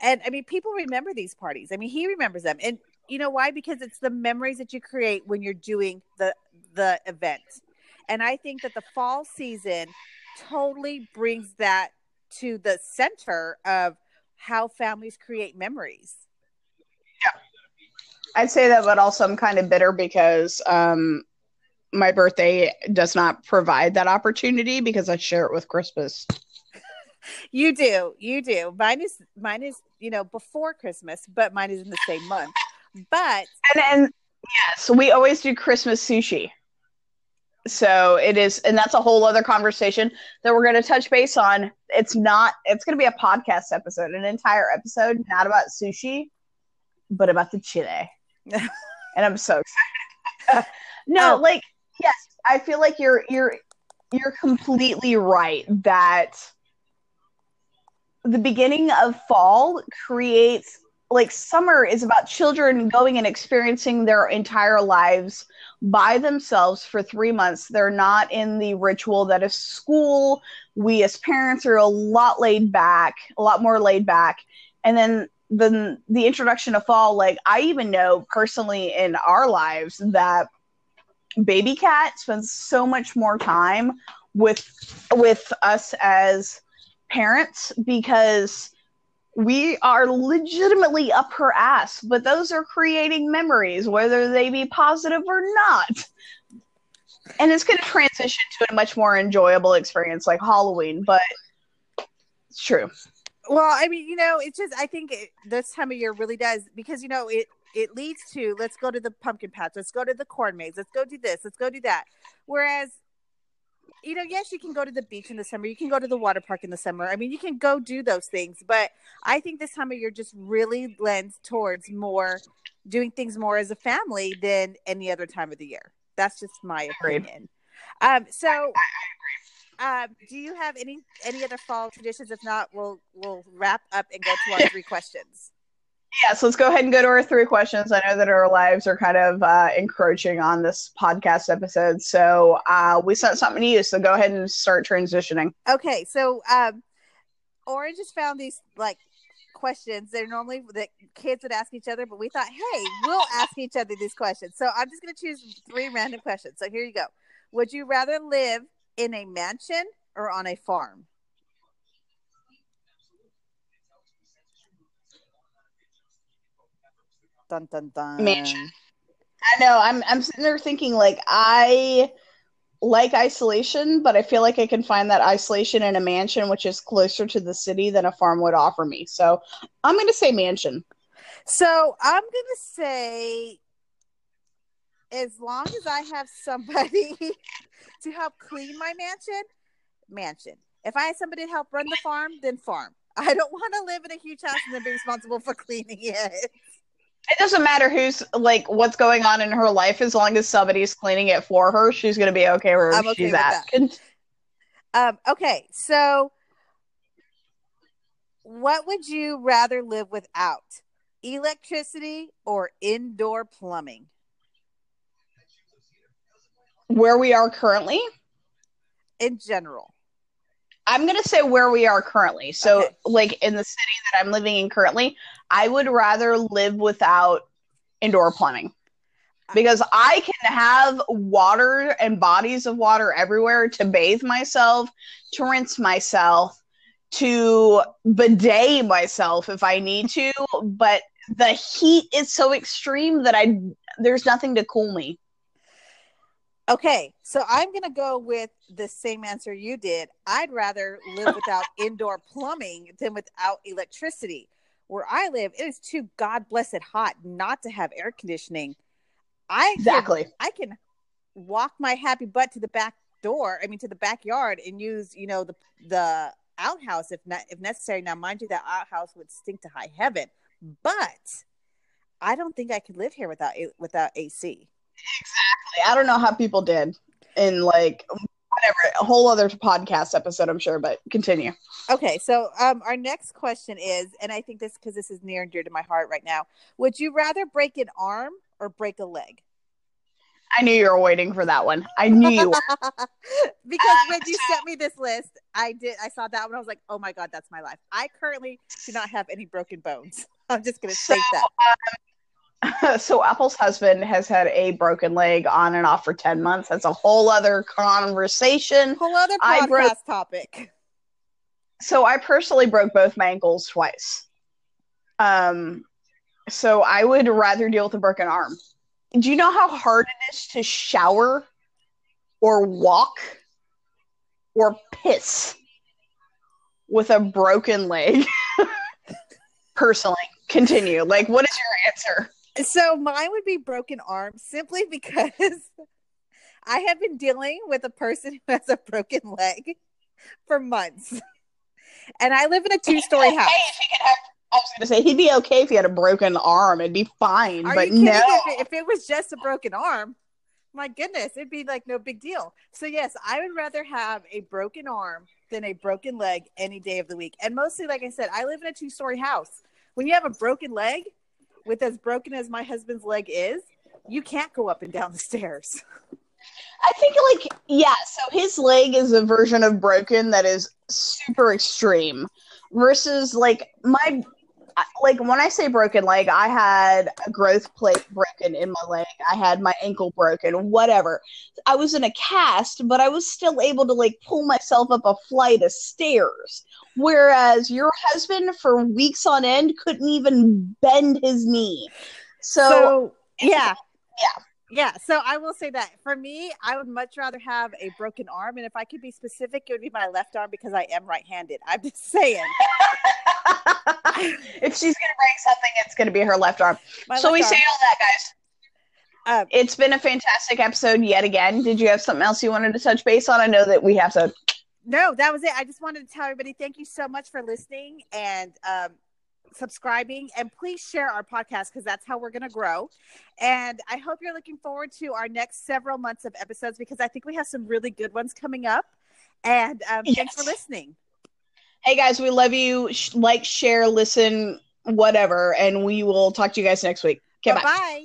And I mean, people remember these parties. I mean, he remembers them. And you know why? Because it's the memories that you create when you're doing the the event. And I think that the fall season totally brings that to the center of how families create memories. I'd say that, but also I'm kind of bitter because um, my birthday does not provide that opportunity because I share it with Christmas. you do, you do. Mine is mine is you know before Christmas, but mine is in the same month. But and and yes, we always do Christmas sushi. So it is, and that's a whole other conversation that we're going to touch base on. It's not. It's going to be a podcast episode, an entire episode, not about sushi, but about the chile. and I'm so excited. no, oh. like yes, I feel like you're you're you're completely right that the beginning of fall creates like summer is about children going and experiencing their entire lives by themselves for three months. They're not in the ritual that is school. We as parents are a lot laid back, a lot more laid back. And then the the introduction of fall, like I even know personally in our lives that baby cat spends so much more time with with us as parents because we are legitimately up her ass but those are creating memories whether they be positive or not. And it's going to transition to a much more enjoyable experience like halloween but it's true well i mean you know it's just i think it, this time of year really does because you know it it leads to let's go to the pumpkin patch, let's go to the corn maze, let's go do this, let's go do that. Whereas, you know, yes, you can go to the beach in the summer, you can go to the water park in the summer. I mean, you can go do those things, but I think this time of year just really lends towards more doing things more as a family than any other time of the year. That's just my opinion. Um, so um, do you have any any other fall traditions? If not, we'll we'll wrap up and go to our three questions. Yeah, so let's go ahead and go to our three questions. I know that our lives are kind of uh, encroaching on this podcast episode, so uh, we sent something to you. So go ahead and start transitioning. Okay, so um, Orange just found these like questions. They're normally that kids would ask each other, but we thought, hey, we'll ask each other these questions. So I'm just going to choose three random questions. So here you go. Would you rather live in a mansion or on a farm? Dun dun dun. Mansion. I know. I'm I'm sitting there thinking like I like isolation, but I feel like I can find that isolation in a mansion, which is closer to the city than a farm would offer me. So I'm going to say mansion. So I'm going to say, as long as I have somebody to help clean my mansion, mansion. If I had somebody to help run the farm, then farm. I don't want to live in a huge house and then be responsible for cleaning it. It doesn't matter who's like what's going on in her life as long as somebody's cleaning it for her she's going to be okay where I'm okay she's at. Um, okay so what would you rather live without? Electricity or indoor plumbing where we are currently in general I'm going to say where we are currently. So, okay. like in the city that I'm living in currently, I would rather live without indoor plumbing because I can have water and bodies of water everywhere to bathe myself, to rinse myself, to bidet myself if I need to, but the heat is so extreme that I there's nothing to cool me. Okay, so I'm going to go with the same answer you did. I'd rather live without indoor plumbing than without electricity. Where I live, it is too god blessed hot not to have air conditioning. I exactly. Can, I can walk my happy butt to the back door. I mean, to the backyard and use you know the the outhouse if not if necessary. Now, mind you, that outhouse would stink to high heaven, but I don't think I could live here without without AC. Exactly. I don't know how people did in like whatever a whole other podcast episode i'm sure but continue okay so um our next question is and i think this because this is near and dear to my heart right now would you rather break an arm or break a leg I knew you were waiting for that one. I knew you because when you sent me this list, I did. I saw that one. I was like, "Oh my god, that's my life." I currently do not have any broken bones. I'm just going to so, state that. Um, so Apple's husband has had a broken leg on and off for ten months. That's a whole other conversation. Whole other podcast broke, topic. So I personally broke both my ankles twice. Um, so I would rather deal with a broken arm do you know how hard it is to shower or walk or piss with a broken leg? Personally, continue. Like, what is your answer? So, mine would be broken arm simply because I have been dealing with a person who has a broken leg for months. And I live in a two story house. I was going to say he'd be okay if he had a broken arm; it'd be fine. Are but no, if it, if it was just a broken arm, my goodness, it'd be like no big deal. So yes, I would rather have a broken arm than a broken leg any day of the week. And mostly, like I said, I live in a two-story house. When you have a broken leg, with as broken as my husband's leg is, you can't go up and down the stairs. I think like yeah, so his leg is a version of broken that is super extreme versus like my like when I say broken leg, I had a growth plate broken in my leg. I had my ankle broken, whatever. I was in a cast, but I was still able to like pull myself up a flight of stairs. Whereas your husband, for weeks on end, couldn't even bend his knee. So, so yeah, yeah. Yeah, so I will say that for me, I would much rather have a broken arm, and if I could be specific, it would be my left arm because I am right-handed. I'm just saying. if she's gonna break something, it's gonna be her left arm. My so left we arm. say all that, guys. Um, it's been a fantastic episode yet again. Did you have something else you wanted to touch base on? I know that we have to. No, that was it. I just wanted to tell everybody thank you so much for listening, and um, subscribing, and please share our podcast because that's how we're going to grow. And I hope you're looking forward to our next several months of episodes because I think we have some really good ones coming up. And um, yes. thanks for listening. Hey guys, we love you. Like, share, listen, whatever, and we will talk to you guys next week. Okay, bye.